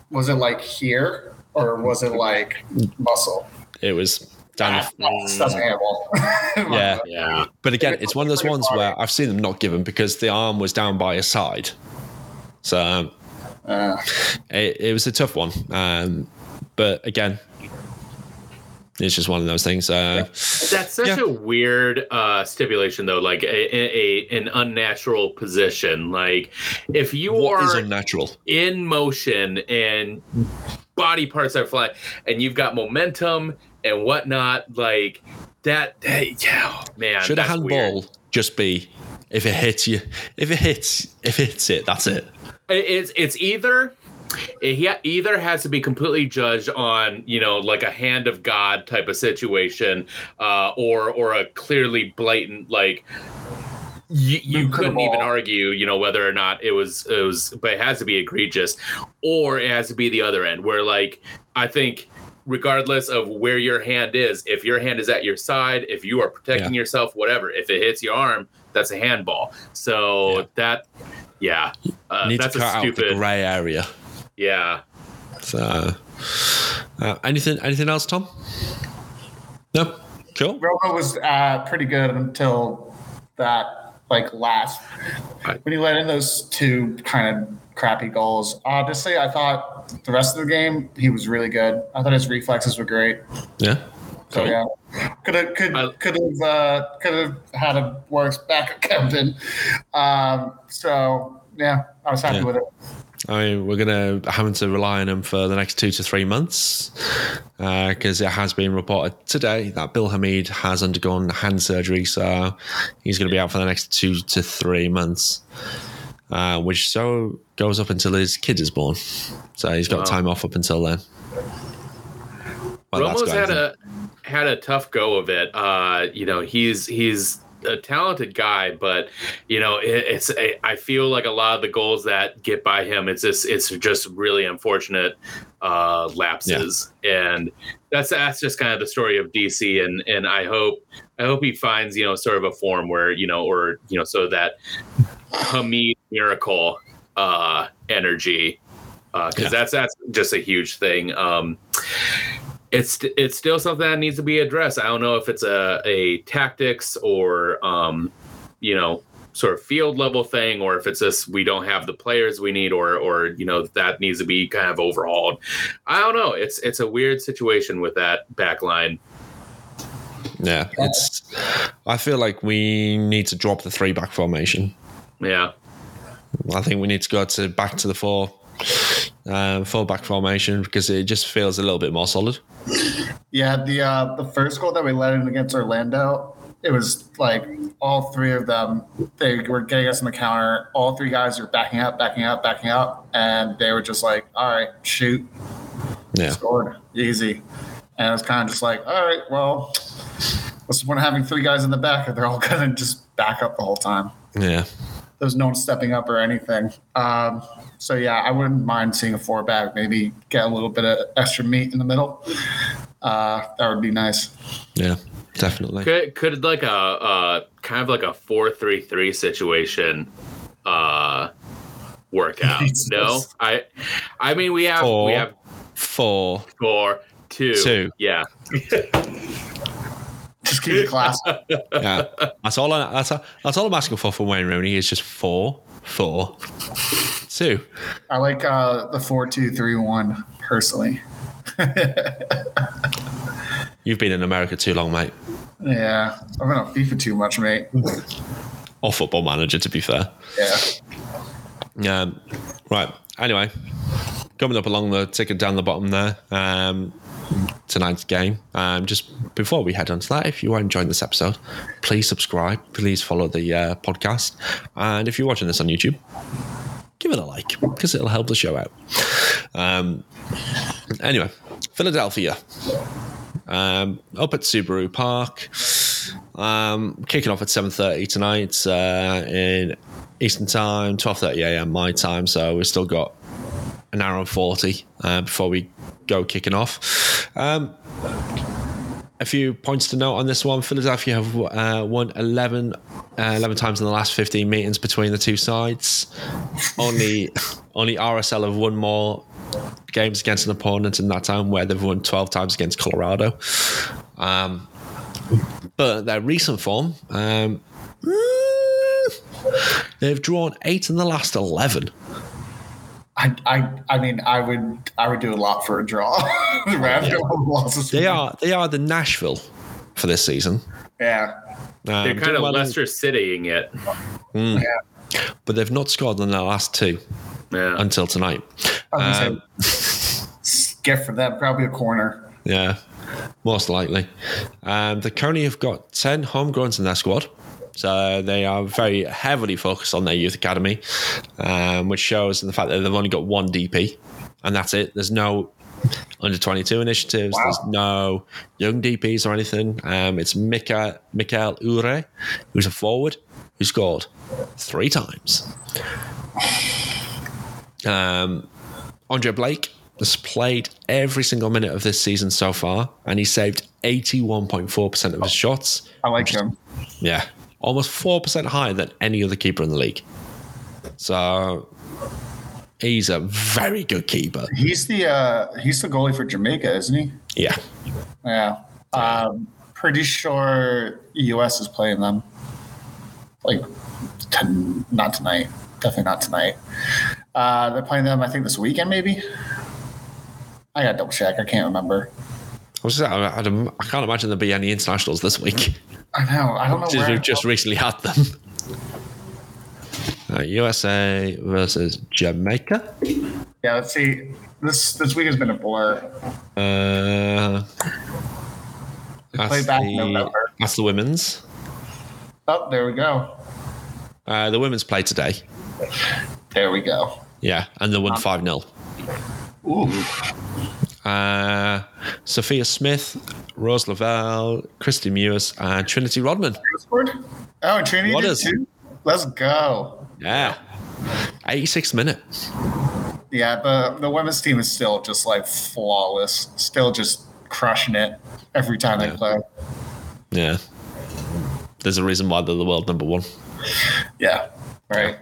was it? Like here, or was it like muscle? It was down. That's, that's handball. Yeah. Yeah. But again, it's one of those ones where I've seen them not given because the arm was down by his side. So um, Uh, it, it was a tough one. Um, but again, it's just one of those things. Uh, That's such Yeah. a weird uh, stipulation, though. Like a, a, a an unnatural position. Like if you what is are unnatural? in motion and body parts are flying, and you've got momentum and whatnot, like that. Hey, yeah, man. Should a handball weird. just be if it hits you? If it hits, if it hits it, that's it. It- It's it's either he either has to be completely judged on you know like a hand of God type of situation, uh, or or a clearly blatant like. You, you Move to the couldn't even argue, you know, whether or not it was it was, but it has to be egregious, or it has to be the other end, where like I think, regardless of where your hand is, if your hand is at your side, if you are protecting yourself, whatever, if it hits your arm, that's a handball. So Yeah. that, yeah, uh, Need to that's cut a out the stupid. grey area. Yeah. So, uh, anything, anything else, Tom? No, cool. Romo was uh, pretty good until that like last Right. when he let in those two kind of crappy goals. Honestly, I thought the rest of the game he was really good. I thought his reflexes were great. Yeah, So Cool. yeah, could have could I- could have uh, could have had a worse backup captain. Um, so yeah, I was happy Yeah. with it. I mean, we're gonna having to rely on him for the next two to three months because it has been reported today that Bill Hamid has undergone hand surgery, so he's going to be out for the next two to three months, uh, which so goes up until his kid is born. So he's got Wow. time off up until then. Well, that's Romo's going had a had a tough go of it. Uh, you know, he's he's a talented guy, but you know, it, it's I feel like a lot of the goals that get by him, it's just it's just really unfortunate uh, lapses, and that's that's just kind of the story of DC. And and I hope I hope he finds you know sort of a form where you know or you know so that Hamid miracle uh, energy because Yeah. that's that's just a huge thing. Um, it's it's still something that needs to be addressed. I don't know if it's a a tactics or um, you know sort of field level thing or if it's just we don't have the players we need or or you know that needs to be kind of overhauled. I don't know. It's it's a weird situation with that back line. yeah, it's. I feel like we need to drop the three back formation. Yeah. I think we need to go to back to the four, uh, four back formation because it just feels a little bit more solid. Yeah, the uh, the first goal that we let in against Orlando, it was like all three of them. They were getting us in the counter. All three guys were backing up, backing up, backing up, and they were just like, "All right, shoot, Yeah, scored, easy." And it was kind of just like, "All right, well, what's the point of having three guys in the back if they're all gonna just back up the whole time?" yeah, There's no one stepping up or anything. Um, so yeah, I wouldn't mind seeing a four back. Maybe get a little bit of extra meat in the middle. Uh, that would be nice. yeah, definitely. Could could like a uh kind of like a four three three situation uh work out. Jesus. no? I I mean we have Four. we have Four, four two. Two. Yeah. Just keep it classy. yeah. That's all. I, that's all, that's all I'm asking for from Wayne Rooney is just four, four, two. I like uh, the four two three one personally. You've been in America too long, mate. Yeah, I've been on FIFA too much, mate. Or football manager, to be fair. Yeah, Um, right. Anyway, coming up along the ticket down the bottom there. Um, tonight's game. Um, just before we head on to that, if you are enjoying this episode, please subscribe. Please follow the uh, podcast, and if you're watching this on YouTube, give it a like because it'll help the show out. Um, anyway, Philadelphia. Um, up at Subaru Park, um, kicking off at seven thirty tonight uh, in Eastern Time, twelve thirty a.m. my time. So we've still got an hour and forty uh, before we go kicking off. Um, a few points to note on this one. Philadelphia have uh, won 11, uh, 11 times in the last 15 meetings between the two sides. Only, only RSL have won more games against an opponent in that time, where they've won 12 times against Colorado. Um, but their recent form, um, they've drawn eight in the last 11. I, I, I mean, I would, I would do a lot for a draw. Yeah. They are, they are the Nashville for this season. Yeah. Um, They're kind doing of well in- Leicester Citying it. Yeah. but they've not scored in their last two Yeah. until tonight. I was Um, say, gift for them, probably a corner. Yeah, most likely. Um, they currently have got 10 homegrowns in their squad. So they are very heavily focused on their youth academy, um, which shows in the fact that they've only got one DP, and that's it. There's no under 22 initiatives. Wow. There's no young DPs or anything. Um, it's Mika, Mikael Uhre, who's a forward, who scored three times. Um, Andre Blake has played every single minute of this season so far, and he saved 81.4% of his shots. I like him. Yeah, almost 4% higher than any other keeper in the league. So he's a very good keeper. He's the, uh, he's the goalie for Jamaica, isn't he? Yeah. Yeah. Um, pretty sure US is playing them. Like, ton not tonight. Definitely not tonight. Uh, they're playing them, I think, this weekend, maybe. I gotta double check. I can't remember. I, was, I, I'd, I can't imagine there'll be any internationals this week. I know. I don't know Just, we've just recently had them. Uh, USA versus Jamaica. yeah, let's see. This this week has been a blur. Uh, that's, play back the, November. that's the women's. Oh, there we go. Uh, the women's play today. There we go. Yeah, and they won 5 0. Ooh. Uh, Sophia Smith, Rose Lavelle, Kristie Mewis, and Trinity Rodman. Oh, and Trinity What did too. Let's go. Yeah. 86 minutes. Yeah, the the women's team is still just like flawless. Still just crushing it every time Yeah. they play. Yeah. There's a reason why they're the world number one. Yeah. Right.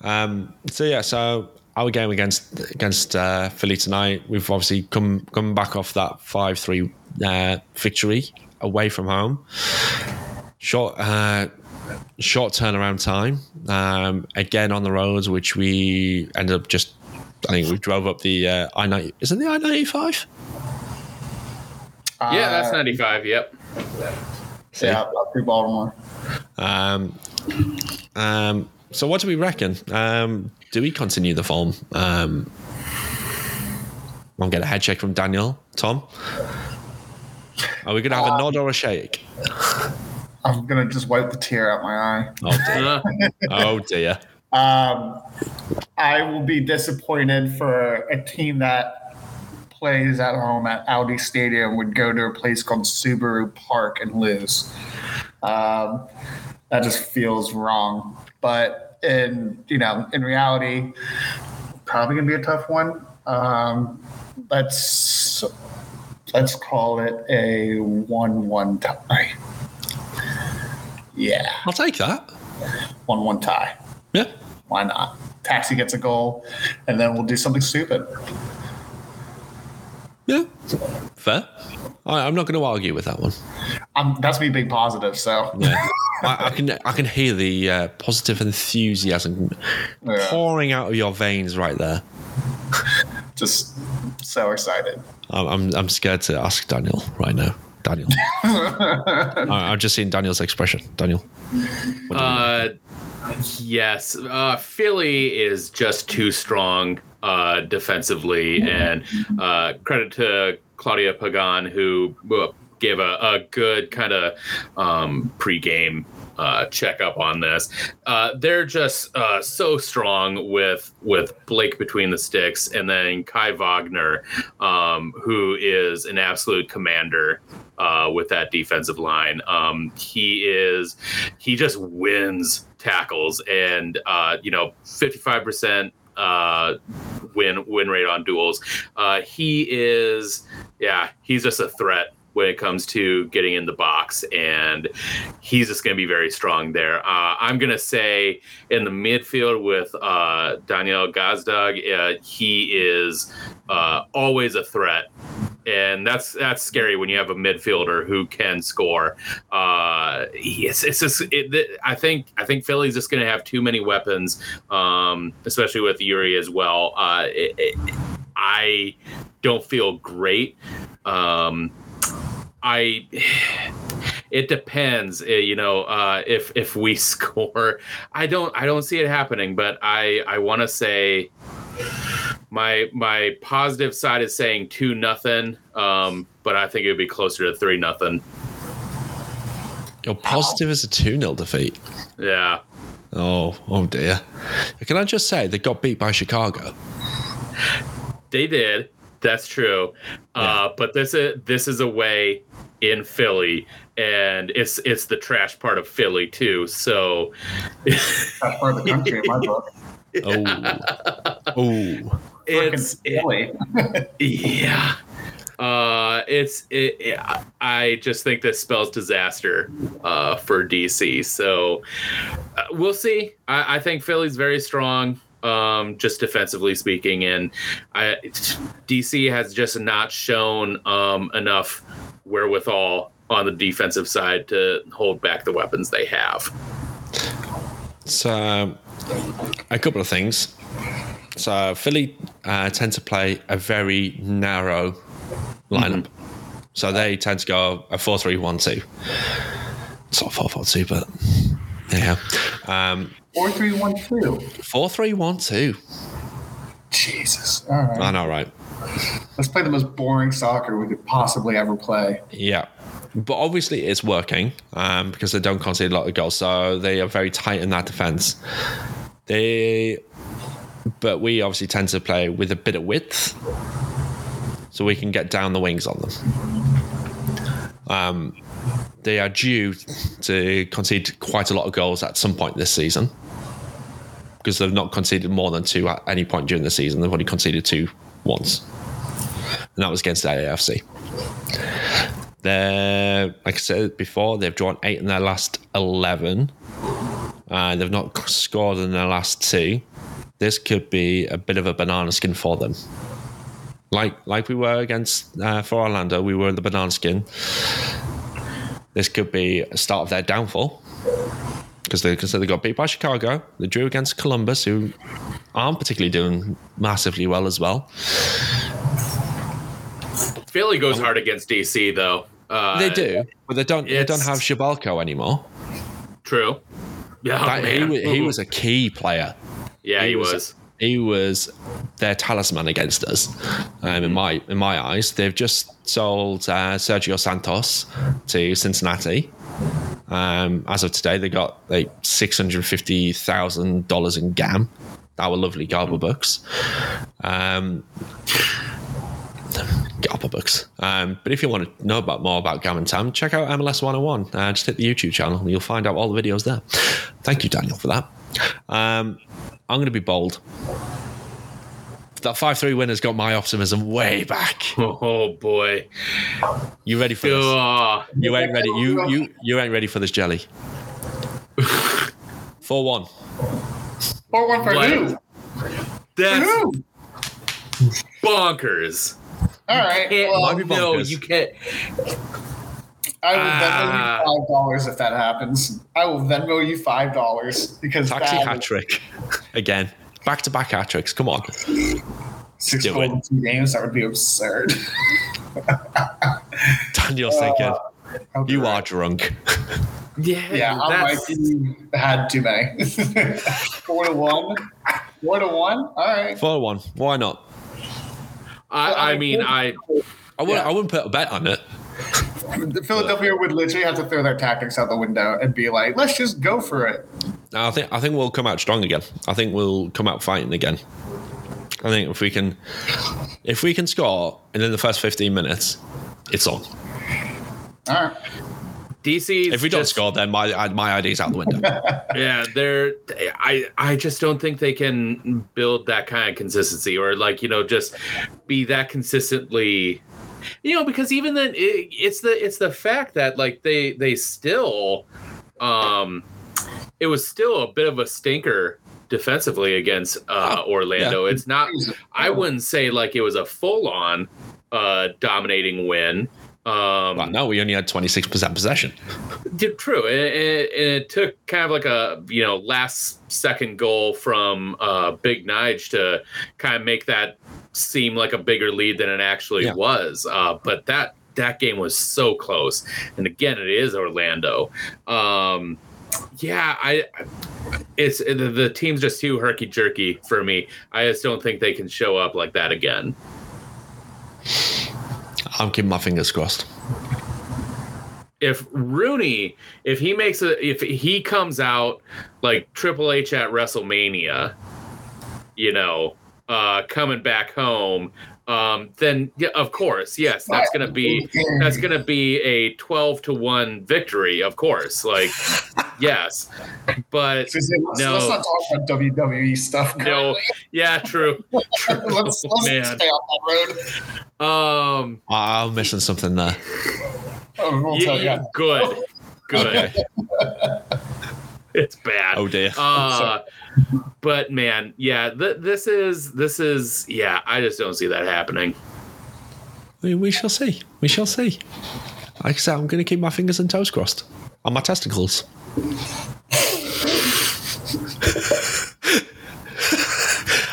Um, so yeah, so our game against against uh, Philly tonight, we've obviously come come back off that five three uh, victory away from home. Short uh, short turnaround time. Um, again on the roads, which we ended up just. I think we drove up the uh, I ninety. Isn't the I ninety five? Yeah, that's Uh, 95. Yep. Yeah, up through Baltimore. Um, um, so what do we reckon? Um, do we continue the form? Um, I'll get a head check from Daniel. Tom, are we going to have a nod or a shake? I'm gonna just wipe the tear out my eye. Oh dear! Uh, Oh dear! Um, I will be disappointed for a team that plays at home at Audi Stadium would go to a place called Subaru Park and lose. Um, that just feels wrong. But in you know, in reality, probably gonna be a tough one. Um, let's let's call it a one-one tie. Yeah, I'll take that. one-one tie. Yeah. Why not? Taxi gets a goal, and then we'll do something stupid. Yeah. Fair. I, I'm not going to argue with that one. Um, that's me being positive. So Yeah. I, I can I can hear the uh, positive enthusiasm Yeah. pouring out of your veins right there. just so excited. I'm, I'm I'm scared to ask Daniel right now. Daniel. I, I've just seen Daniel's expression. Daniel. What do uh, yes. Uh, Philly is just too strong uh, defensively, and uh, credit to Claudia Pagan who gave a, a good kind of um, pregame uh, checkup on this. Uh, they're just uh, so strong with with Blake between the sticks, and then Kai Wagner, um, who is an absolute commander uh, with that defensive line. Um, he is he just wins tackles, and uh, you know, fifty five percent uh, win win rate on duels. Uh, he is, yeah, he's just a threat when it comes to getting in the box, and he's just going to be very strong there. Uh, I'm going to say in the midfield with uh, Daniel Gazdag, uh, he is uh, always a threat. And that's that's scary when you have a midfielder who can score. Uh, it's it's just it, I think I think Philly's just going to have too many weapons, um, especially with Yuri as well. Uh, it, it, I don't feel great. Um, I it depends eh, you know uh, if if we score i don't i don't see it happening but i i want to say my my positive side is saying two nothing um but i think it would be closer to three nothing Your positive is a 2 0 defeat. yeah Oh, oh dear. Can I just say they got beat by Chicago? they did that's true uh but this is this is a way in philly and it's it's the trash part of philly too so That's part of the country in my book. Oh, oh. it's Frickin' Philly. Yeah. Uh, it's it, it- I just think this spells disaster uh, for DC. So uh, we'll see. I, I think Philly's very strong, um, just defensively speaking, and I, DC has just not shown um, enough wherewithal on the defensive side to hold back the weapons they have. So, a couple of things. So, Philly uh, tend to play a very narrow lineup. So, they tend to go a 4 3 1 2. It's not 4 4 2, but yeah. Um, Four three one two. 4 3 1 2. Jesus. All right. I know, right? Let's play the most boring soccer we could possibly ever play. Yeah. But obviously, it's working um, because they don't concede a lot of goals. So, they are very tight in that defense. They, but we obviously tend to play with a bit of width so we can get down the wings on them. Um, they are due to concede quite a lot of goals at some point this season because they've not conceded more than two at any point during the season. They've only conceded two once, and that was against the AFC. They're, like I said before, they've drawn eight in their last 11. Uh, they've not scored in their last two. This could be a bit of a banana skin for them. Like like we were against uh, for Orlando, we were in the banana skin. This could be a start of their downfall because they because they got beat by Chicago. They drew against Columbus, who aren't particularly doing massively well as well. Philly goes hard against DC though. Uh, They do, but they don't. They don't have Przybylko anymore. True. Yeah, That- he, he was a key player. Yeah, he, was. He was their talisman against us. Um, in my in my eyes, they've just sold uh, Sergio Santos to Cincinnati. Um, as of today, they got like six hundred fifty thousand dollars in GAM. Our lovely Garber bucks. Um, Garber bucks. Um, but if you want to know about more about GAM and TAM, check out MLS 101. Uh, just hit the YouTube channel and you'll find out all the videos there. Thank you, Daniel, for that. Um, I'm going to be bold. That 5 3 winner's got my optimism way back. Oh boy. You ready for this? Oh, You ain't ready. You you you ain't ready for this jelly. Four one. Four one for What? who? that's Who? bonkers. All right. Well, no, you can't. I will Venmo Ah. you five dollars if that happens. I will Venmo you five dollars because Taxi that hat trick again. Back to back hat tricks. Come on. six do goals it. in two games that would be absurd. Daniel's thinking Okay. you are drunk. Yeah, Yeah, I that's, might be had too many. Four to one. Four to one. All right. Four to one. Why not? I, I mean, I I wouldn't. Yeah. I wouldn't put a bet on it. Philadelphia would literally have to throw their tactics out the window and be like, "Let's just go for it." I think. I think we'll come out strong again. I think we'll come out fighting again. I think if we can, if we can score and in the first fifteen minutes, it's on. All right. DC. If we don't score, then my my ID's out the window. yeah, they're. I I just don't think they can build that kind of consistency, or like you know, just be that consistently. You know, because even then, it, it's the it's the fact that like they they still, um, it was still a bit of a stinker defensively against uh, Orlando. It's not. I wouldn't say like it was a full on uh, dominating win. Um, Well, no, we only had twenty six percent possession. did true. It, it, it took kind of like a you know last second goal from uh, Big Nige to kind of make that seem like a bigger lead than it actually Yeah. was. Uh, but that that game was so close, and again, it is Orlando. Um, yeah, I. It's the, the team's just too herky jerky for me. I just don't think they can show up like that again. I'm keeping my fingers crossed. if Rooney, if he makes a, if he comes out like Triple H at WrestleMania, you know, uh, coming back home, um, then yeah, of course, yes, that's gonna be that's gonna be a twelve to one victory, of course. Like, yes, but Let's, No. let's not talk about WWE stuff. no, yeah, true. true. let's, let's man. stay off that road. Um, I'm missing something there. Oh, we'll yeah, tell you. good, good. it's bad. Oh dear. uh but man yeah th- this is this is yeah i just don't see that happening We, we shall see. We shall see. Like I said, I'm going to keep my fingers and toes crossed on my testicles.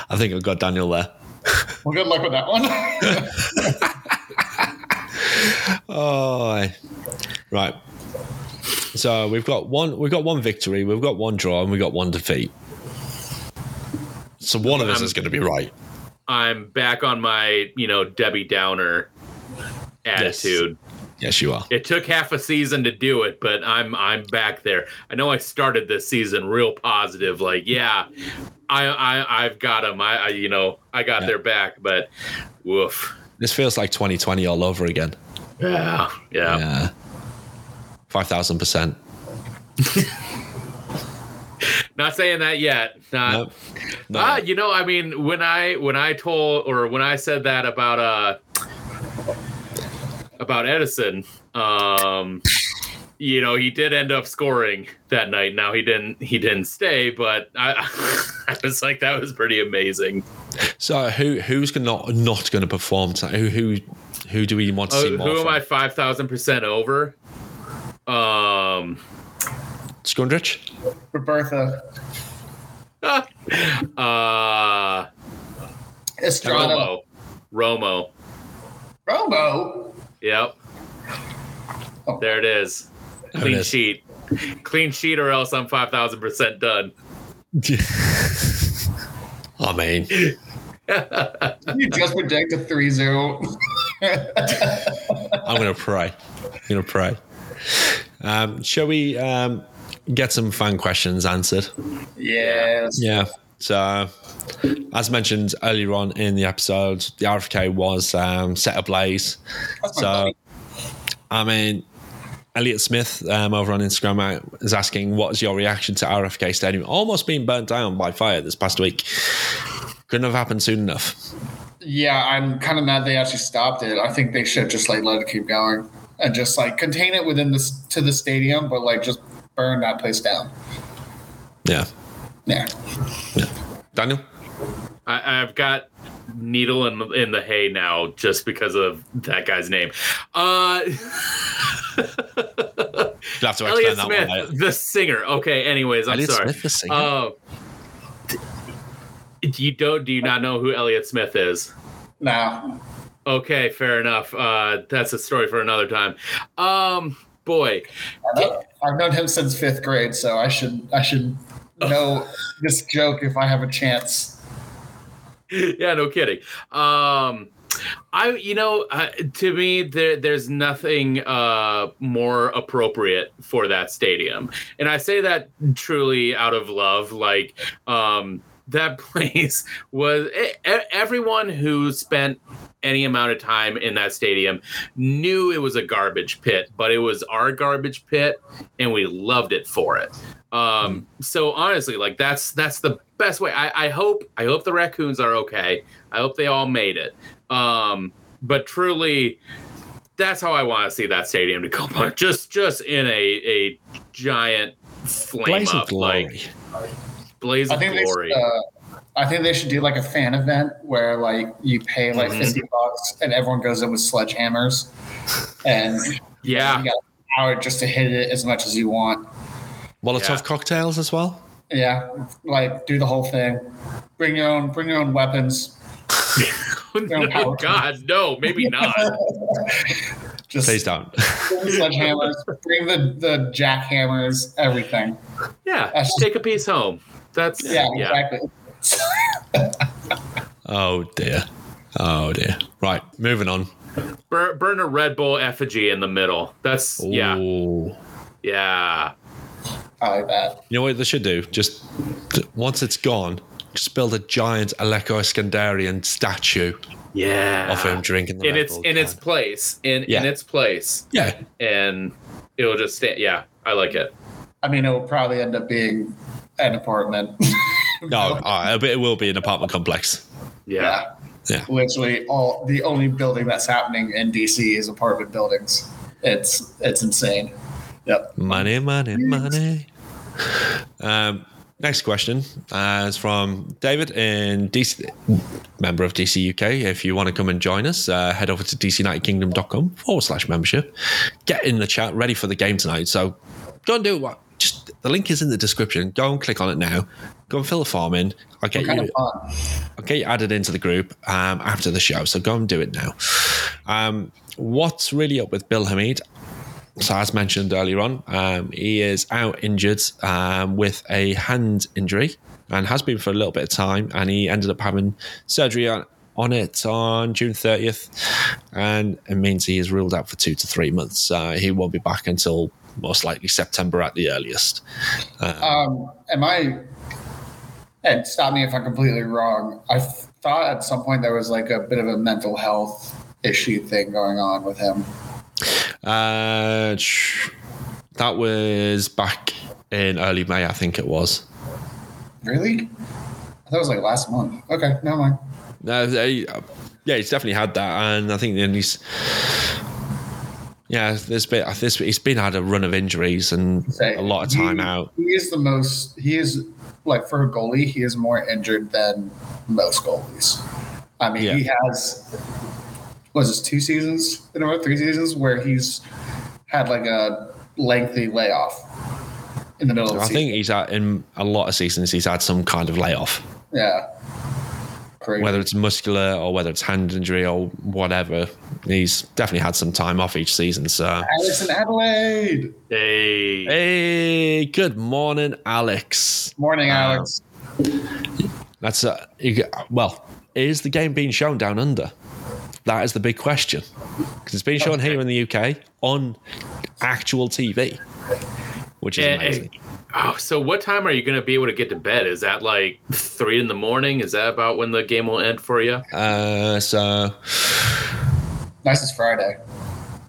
I think I've got Daniel there. Well, good luck with that one. Oh, right. So we've got one. We've got one victory. We've got one draw, and we've got one defeat. So one of us I'm- is going to be right. i'm back on my you know debbie downer attitude Yes, you are. it took half a season to do it but i'm i'm back there i know i started this season real positive like yeah i i i've got them i, I you know i got Yeah. their back but woof This feels like 2020 all over again. yeah yeah, Yeah. Five thousand percent. not saying that yet not Nope. No. Ah, you know, I mean, when I when I told or when I said that about uh about Edison, um, you know, he did end up scoring that night. Now he didn't he didn't stay, but I I was like that was pretty amazing. So who who's gonna not not going to perform? tonight? Who who who do we want to Oh, see more who am? I five thousand percent over? Um, Skundrich? Roberta. uh, Estrada. Romo, Romo. Romo. Yep. Oh. There it is. There Clean is. sheet. Clean sheet, or else I'm five thousand percent done. I mean, You just predict a 3 0. I'm going to pray. I'm going to pray. Um, shall we um, get some fan questions answered? Yes. Yeah. So, as mentioned earlier on in the episode, the RFK was um, set ablaze. That's So. I mean, Elliot Smith um, over on Instagram uh, is asking, "What is your reaction to RFK Stadium almost being burnt down by fire this past week? Couldn't have happened soon enough." Yeah, I'm kind of mad they actually stopped it. I think they should just like let it keep going and just like contain it within this to the stadium, but like just burn that place down. Yeah. Yeah. Yeah. Daniel. I, I've got needle in in the hay now just because of that guy's name. Uh, You'll have to Elliot explain that Smith, one. later. the singer. Okay. Anyways, I'm Elliot sorry. Smith, the singer. Oh. d- you don't? Do you not know who Elliot Smith is? Now, Okay, fair enough. Uh, that's a story for another time. Um, boy, I've known him since fifth grade, so I should I should know this joke if I have a chance. yeah, no kidding. Um, I, you know, uh, to me, there, there's nothing uh, more appropriate for that stadium, and I say that truly out of love. Like, um, that place was e- everyone who spent any amount of time in that stadium knew it was a garbage pit, but it was our garbage pit, and we loved it for it. Um, so honestly, like that's that's the best way. I, I hope I hope the raccoons are okay. I hope they all made it. Um, but truly, that's how I want to see that stadium to go. But just just in a a giant flame Blaze of up, like glory. blaze I of think they glory. should, uh, I think they should do like a fan event where like you pay like Mhm. fifty bucks and everyone goes in with sledgehammers, and yeah, you got an hour just to hit it as much as you want. Molotov Yeah. cocktails as well. Yeah, like do the whole thing. Bring your own. Bring your own weapons. oh God, no, maybe not. Just Please don't. bring sledgehammers. bring the the jackhammers. Everything. Yeah, That's- take a piece home. That's Yeah, yeah. exactly. Oh dear. Oh dear. Right, moving on. Burn, burn a Red Bull effigy in the middle. That's yeah, Ooh. yeah. I like that. You know what they should do? Just once it's gone, just build a giant Alecko Eskandarian statue Yeah. of him drinking the in Red its Bull in its place. In Yeah. in its place. Yeah. And it'll just stay yeah, I like it. I mean, it will probably end up being an apartment. No, uh, it will be an apartment complex. Yeah. Yeah. Literally, all the only building that's happening in DC is apartment buildings. It's it's insane. Yep. Money, money, money. Um, next question uh, is from David in DC, member of DC UK. If you want to come and join us, uh, head over to dcunitedkingdom.com forward slash membership. Get in the chat, ready for the game tonight. So go and do what. Just the link is in the description. Go and click on it now. Go and fill the form in. I'll get you. I'll get you added into the group um, after the show. So go and do it now. Um, what's really up with Bill Hamid? So, as mentioned earlier on, um, he is out injured um, with a hand injury and has been for a little bit of time. And he ended up having surgery on, on it on June 30th. And it means he is ruled out for two to three months. Uh, he won't be back until most likely September at the earliest. Um, am I? And stop me if I'm completely wrong. I thought at some point there was like a bit of a mental health issue thing going on with him. Uh, that was back in early May, I think it was. Really? That was like last month. Okay, never mind. Uh, yeah, he's definitely had that, and I think then he's. Yeah, there's been this. He's been had a run of injuries and Say, a lot of time he- out. He is the most. He is like for a goalie, he is more injured than most goalies. I mean, Yeah. he has was this two seasons in a row, three seasons where he's had like a lengthy layoff in the middle of the I season. think he's had in a lot of seasons. He's had some kind of layoff, yeah, crazy. whether it's muscular or whether it's hand injury or whatever. He's definitely had some time off each season. So, Alex in Adelaide. Hey. hey, good morning, Alex. Morning, Uh, Alex. That's uh, you, well, is the game being shown down under? That is the big question because it's being shown here in the UK on actual TV, which is amazing. Oh, so what time are you going to be able to get to bed? Is that like three in the morning? Is that about when the game will end for you? Uh, so nice it's Friday.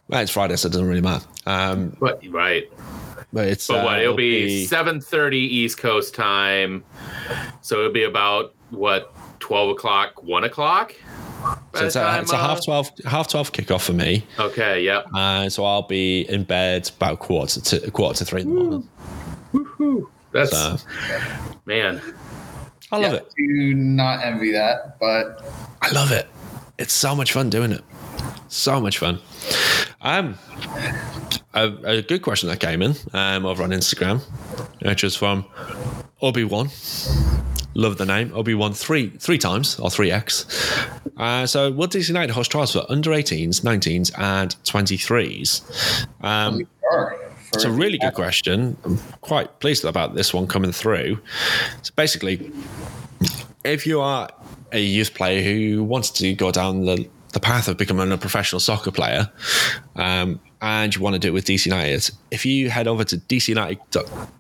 well, it's Friday, so it doesn't really matter. Um, But right. but it's But what? uh, It'll be seven thirty East Coast time. So it'll be about what twelve o'clock, one o'clock. so it's, a, it's a uh, half twelve half twelve kickoff for me. Okay. Yep. Uh, so I'll be in bed about quarter to quarter to three in the morning. Woohoo. That's So man. I love Yeah, it. Do not envy that, but I love it. It's so much fun doing it. So much fun. Um, a, a good question that came in um, over on Instagram, which was from Obi Wan. Love the name Obi Wan three three times or three X. Uh, so, will DC United host trials for under 18s, 19s, and 23s? Um, it's a really good question. I'm quite pleased about this one coming through. So basically, if you are a youth player who wants to go down the, the path of becoming a professional soccer player, um, and you want to do it with DC United, if you head over to DCUnited,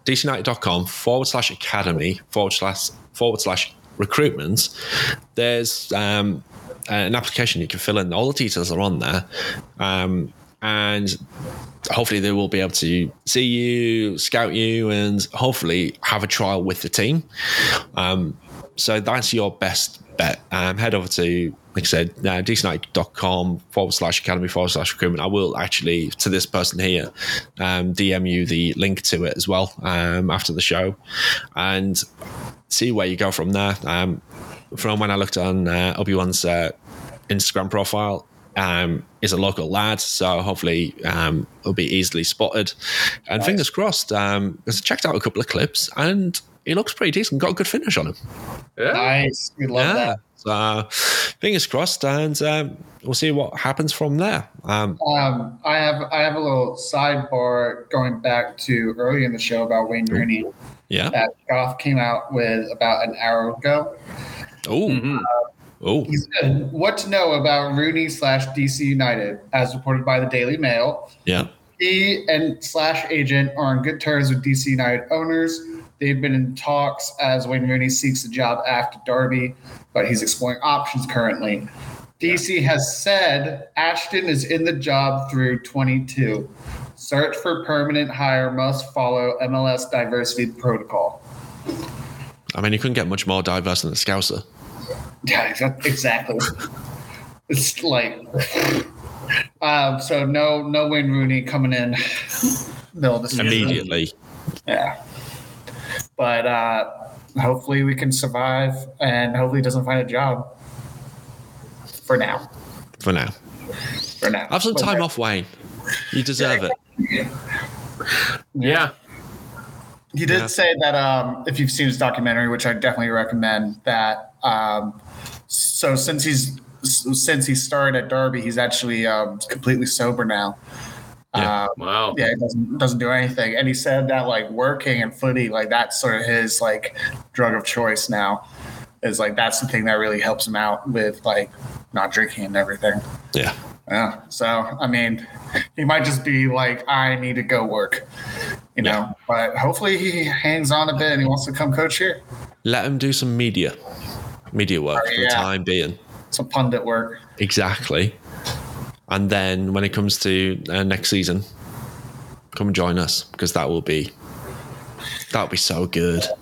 DCUnited.com forward slash academy forward slash forward slash recruitment, there's um, an application you can fill in. All the details are on there. Um, and hopefully they will be able to see you, scout you, and hopefully have a trial with the team. Um, so that's your best bet. Um, head over to, like I said, uh, dcnight.com forward slash academy forward slash recruitment. I will actually, to this person here, um, DM you the link to it as well um, after the show and see where you go from there. Um, from when I looked on uh, Obi Wan's uh, Instagram profile, um, is a local lad, so hopefully um, will be easily spotted. And Nice. fingers crossed, um, because I checked out a couple of clips and he looks pretty decent. Got a good finish on him. Yeah. Nice. We love that. So fingers crossed, and um, we'll see what happens from there. Um, Um, I have I have a little sidebar going back to early in the show about Wayne Rooney yeah. that Goff came out with about an hour ago. Oh. Mhm. Oh. He said, "What to know about Rooney slash DC United?" As reported by the Daily Mail, Yeah. he and slash agent are on good terms with DC United owners. They've been in talks as Wayne Rooney seeks a job after Derby, but he's exploring options currently. DC has said Ashton is in the job through 22. Search for permanent hire must follow MLS diversity protocol. I mean, you couldn't get much more diverse than the Scouser. Yeah, exactly. it's like, um, so no, no Wayne Rooney coming in middle of the season. Immediately. Yeah. But uh, hopefully we can survive and hopefully he doesn't find a job for now. For now. For now. Have some time yeah. off, Wayne. You deserve it. Yeah. He did Yeah. say that um, if you've seen his documentary, which I definitely recommend, that um, so since he's since he started at Derby, he's actually um, completely sober now. Yeah. Uh, Wow. yeah, he doesn't doesn't do anything, and he said that like working and footy, like that's sort of his like drug of choice now. Is like that's the thing that really helps him out with like not drinking and everything. Yeah. Yeah. So I mean, he might just be like, I need to go work, you know. Yeah. But hopefully he hangs on a bit and he wants to come coach here. Let him do some media. Media work Oh, for the time being. Some pundit work. Exactly. And then when it comes to uh, next season, come join us because that will be that will be so good. Yeah.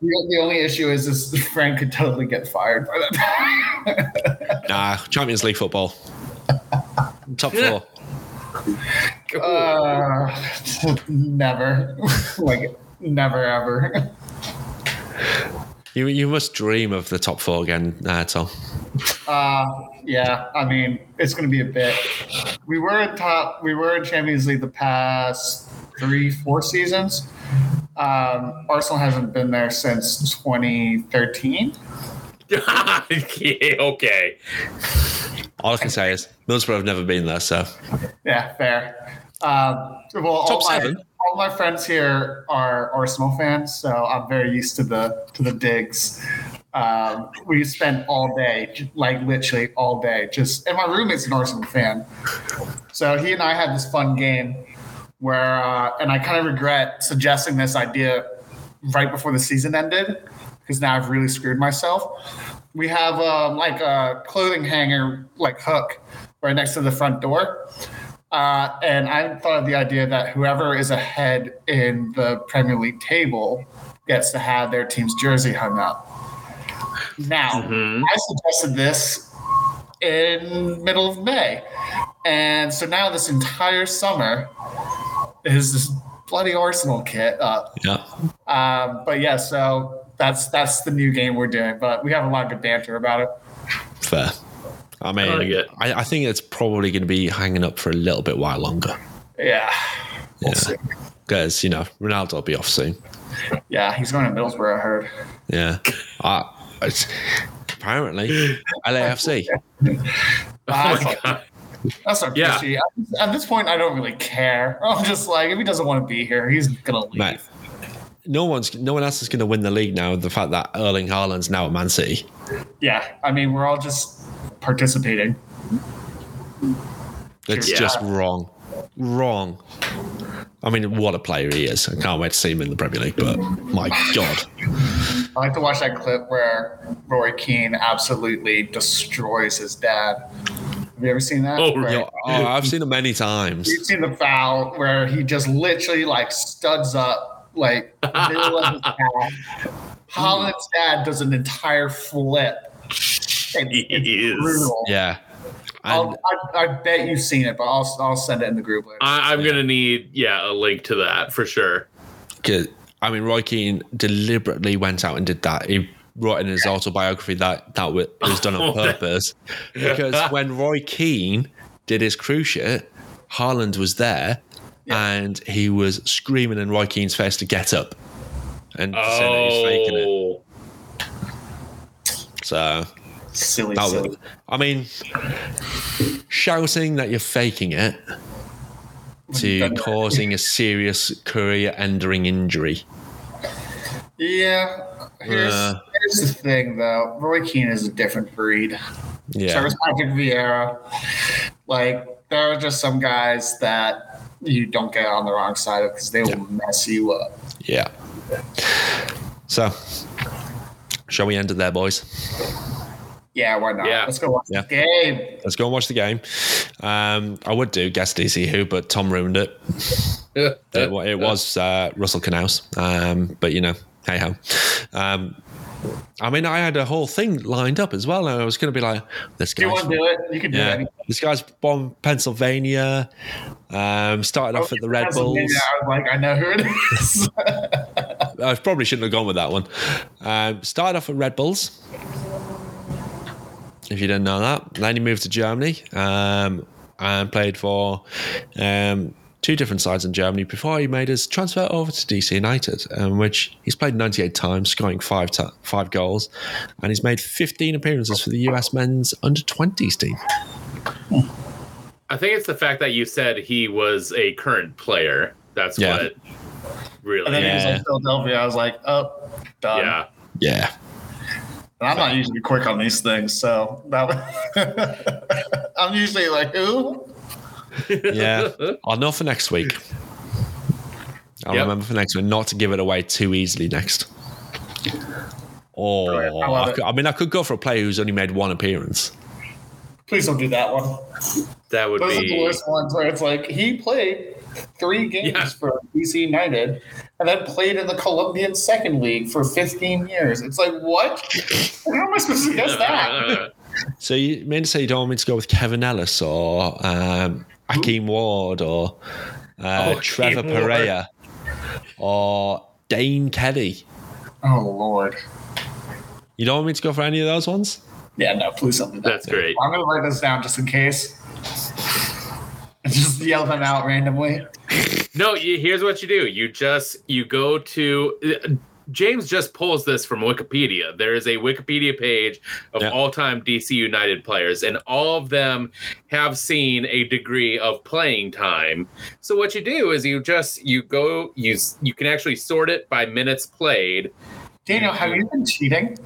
The, the only issue is this Frank could totally get fired by that. Nah, Champions League football, top four. uh, never, like never ever. You you must dream of the top four again, uh, Tom. Uh, yeah, I mean, it's going to be a bit. We were in top. We were in Champions League the past three, four seasons. Um, Arsenal hasn't been there since 2013. yeah, okay. All I can say is Middlesbrough have never been there, so Yeah, fair. Um, well, all Top my, all my friends here are Arsenal fans, so I'm very used to the to the digs. Um, we spent all day, like literally all day, just and my roommate's an Arsenal fan, so he and I had this fun game where, uh, and I kind of regret suggesting this idea right before the season ended because now I've really screwed myself. We have um, like a clothing hanger, like hook, right next to the front door. Uh, and I thought of the idea that whoever is ahead in the Premier League table gets to have their team's jersey hung up. Now, Mhm. I suggested this in middle of May, and so now this entire summer is this bloody Arsenal kit up. yeah. Um, but yeah, so that's that's the new game we're doing. But we have a lot of good banter about it. Fair. I mean, I like. I, I think it's probably going to be hanging up for a little bit while longer Yeah, we'll Yeah. see. because you know Ronaldo will be off soon. Yeah, he's going to Middlesbrough. I heard. Yeah. Uh, it's, apparently, LAFC. Oh That's my like- not Yeah. fishy. At, at this point, I don't really care. I'm just like, if he doesn't want to be here, he's gonna leave. Mate, no one's no one else is going to win the league now. The fact that Erling Haaland's now at Man City. Yeah, I mean, we're all just participating. It's Yeah. just wrong, wrong. I mean, what a player he is! I can't wait to see him in the Premier League. But my God, I like to watch that clip where Roy Keane absolutely destroys his dad. Have you ever seen that? Oh, Where- Yo, oh, I've seen him many times. You've seen the foul where he just literally like studs up, like middle of his. Haaland's dad does an entire flip. It's, it's brutal. Yeah, I'll, I, I bet you've seen it, but I'll I'll send it in the group later. I, I'm gonna need yeah a link to that for sure. 'cause- I mean, Roy Keane deliberately went out and did that. He wrote in his autobiography that that it was done on Oh, purpose because when Roy Keane did his cruciate, Haaland was there and he was screaming in Roy Keane's face to get up and to say that he's faking it. Oh, So silly, that silly. was, I mean, shouting that you're faking it to causing a serious career-ending injury. Yeah. Here's, Uh. here's the thing, though. Roy Keane is a different breed. Yeah, So Patrick Vieira. Like, there are just some guys that you don't get on the wrong side of because they will mess you up. yeah. So, shall we end it there, boys? Yeah, why not? Yeah. Let's go watch Yeah. the game. Let's go and watch the game. Um, I would do guess DC Who, but Tom ruined it. It, it was uh, Russell Canouse, um, but you know, hey ho. Um, I mean, I had a whole thing lined up as well, and I was going to be like, "This Do you guy's want to do it? You can do it. this guy's from Pennsylvania. Um, started off at the Red Bulls. I was like, I know who it is. I probably shouldn't have gone with that one. Um, started off at Red Bulls. If you didn't know that, then he moved to Germany um, and played for um, two different sides in Germany before he made his transfer over to DC United, um, which he's played 98 times, scoring five ti five goals, and he's made 15 appearances for the US men's under 20s team. I think it's the fact that you said he was a current player. That's Yeah. what really. and then he was in Philadelphia. I was like, oh, done. yeah. Yeah, And I'm not usually quick on these things, so that I'm usually like, who? Yeah. I'll know for next week. I'll Yep. remember for next week not to give it away too easily next. Or Brilliant. I I, could- I mean, I could go for a player who's only made one appearance. Please don't do that one. That would Those are the worst ones where it's like he played three games Yeah. for DC United and then played in the Colombian Second League for 15 years. It's like, what? How am I supposed to guess that? So you mean to say you don't want me to go with Kevin Ellis or um, Akeem Ward or uh, Oh, Trevor Akeem Ward. Pereira or Dane Kelly? Oh, Lord. You don't want me to go for any of those ones? Yeah, no, please don't do that. That's great. I'm going to write this down just in case. Just yell them out randomly. No, you, here's what you do. You just you go to uh, James just pulls this from Wikipedia. There is a Wikipedia page of Yeah. all-time DC United players, and all of them have seen a degree of playing time. So what you do is you just you go you you can actually sort it by minutes played. Daniel, have you been cheating?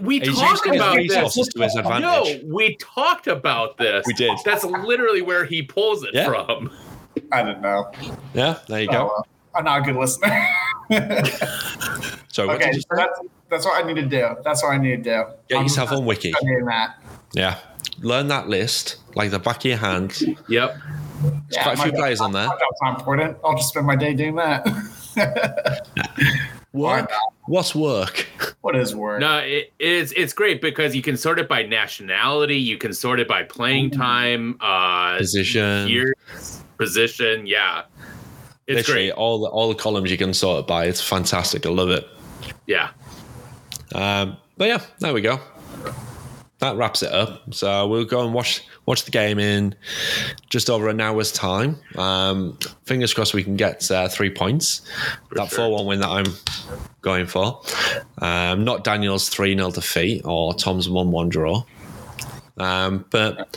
We He's talked about this. resources to his No, we talked about this. We did. That's literally where he pulls it Yeah. from. I didn't know. Yeah, there you Oh, go. well. I'm not a good listener. So okay, so that's, that's what I need to do. That's what I need to do. Get I'm yourself on Wiki. studying that. Yeah. Learn that list like the back of your hand. There's Yep. Yeah, quite a few players on there. My job's not important. I'll just spend my day doing that. Why Work? What's work? What is work? No, it, it's it's great because you can sort it by nationality, you can sort it by playing time, uh, Position. years, position. Yeah, it's Literally great. all the all the columns you can sort it by. It's fantastic. I love it. Yeah, Um, but yeah, there we go. That wraps it up. So we'll go and watch watch the game in just over an hour's time. Um, fingers crossed we can get uh, three points. that sure. four one win that I'm going for. Um, not Daniel's three 0 defeat or Tom's one one draw. Um, but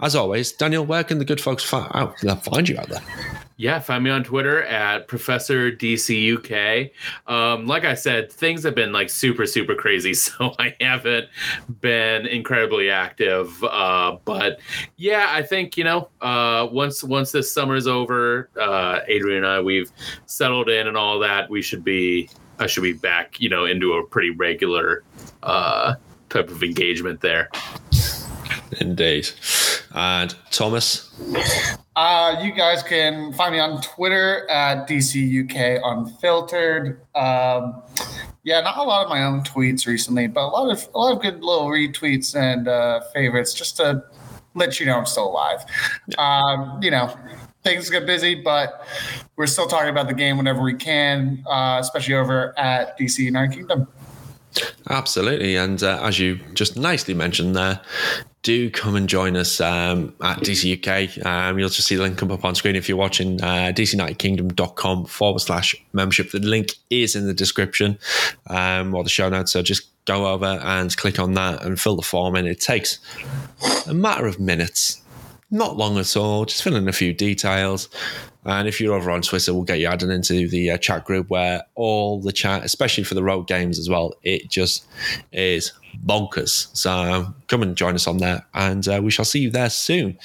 as always, Daniel, where can the good folks fi- out, find you out there? Yeah, find me on Twitter at Professor DCUK. Um, like I said, things have been like super, super crazy, so I haven't been incredibly active. Uh, but yeah, I think you know, uh, once once this summer's over, uh, Adrian and I we've settled in and all that. We should be I should be back, you know, into a pretty regular uh, type of engagement there. Indeed. And Thomas? Uh, you guys can find me on Twitter at DCUK Unfiltered. Um, yeah, not a lot of my own tweets recently, but a lot of a lot of good little retweets and uh, favorites just to let you know I'm still alive. Um, you know, things get busy, but we're still talking about the game whenever we can, uh, especially over at DC United Kingdom. Absolutely. And uh, as you just nicely mentioned there, do come and join us um, at DC UK. Um, you'll just see the link come up on screen if you're watching uh, DCUnitedKingdom.com forward slash membership. The link is in the description um, or the show notes. So just go over and click on that and fill the form in. It takes a matter of minutes, not long at all. Just fill in a few details. And if you're over on Twitter, we'll get you added into the uh, chat group where all the chat, especially for the road games as well, it just is bonkers. So come and join us on there, and uh, we shall see you there soon.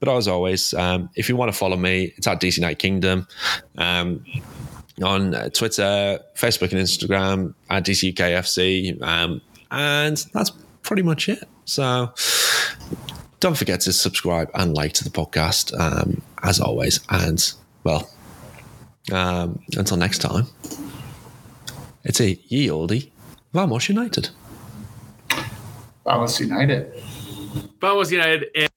But as always, um, if you want to follow me, it's at DC Night Kingdom. Um, on Twitter, Facebook, and Instagram at DCUKFC. Um, and that's pretty much it. So don't forget to subscribe and like to the podcast, um, as always. And, well, um, until next time, it's a ye oldie. Vamos United. Vamos United. Vamos United.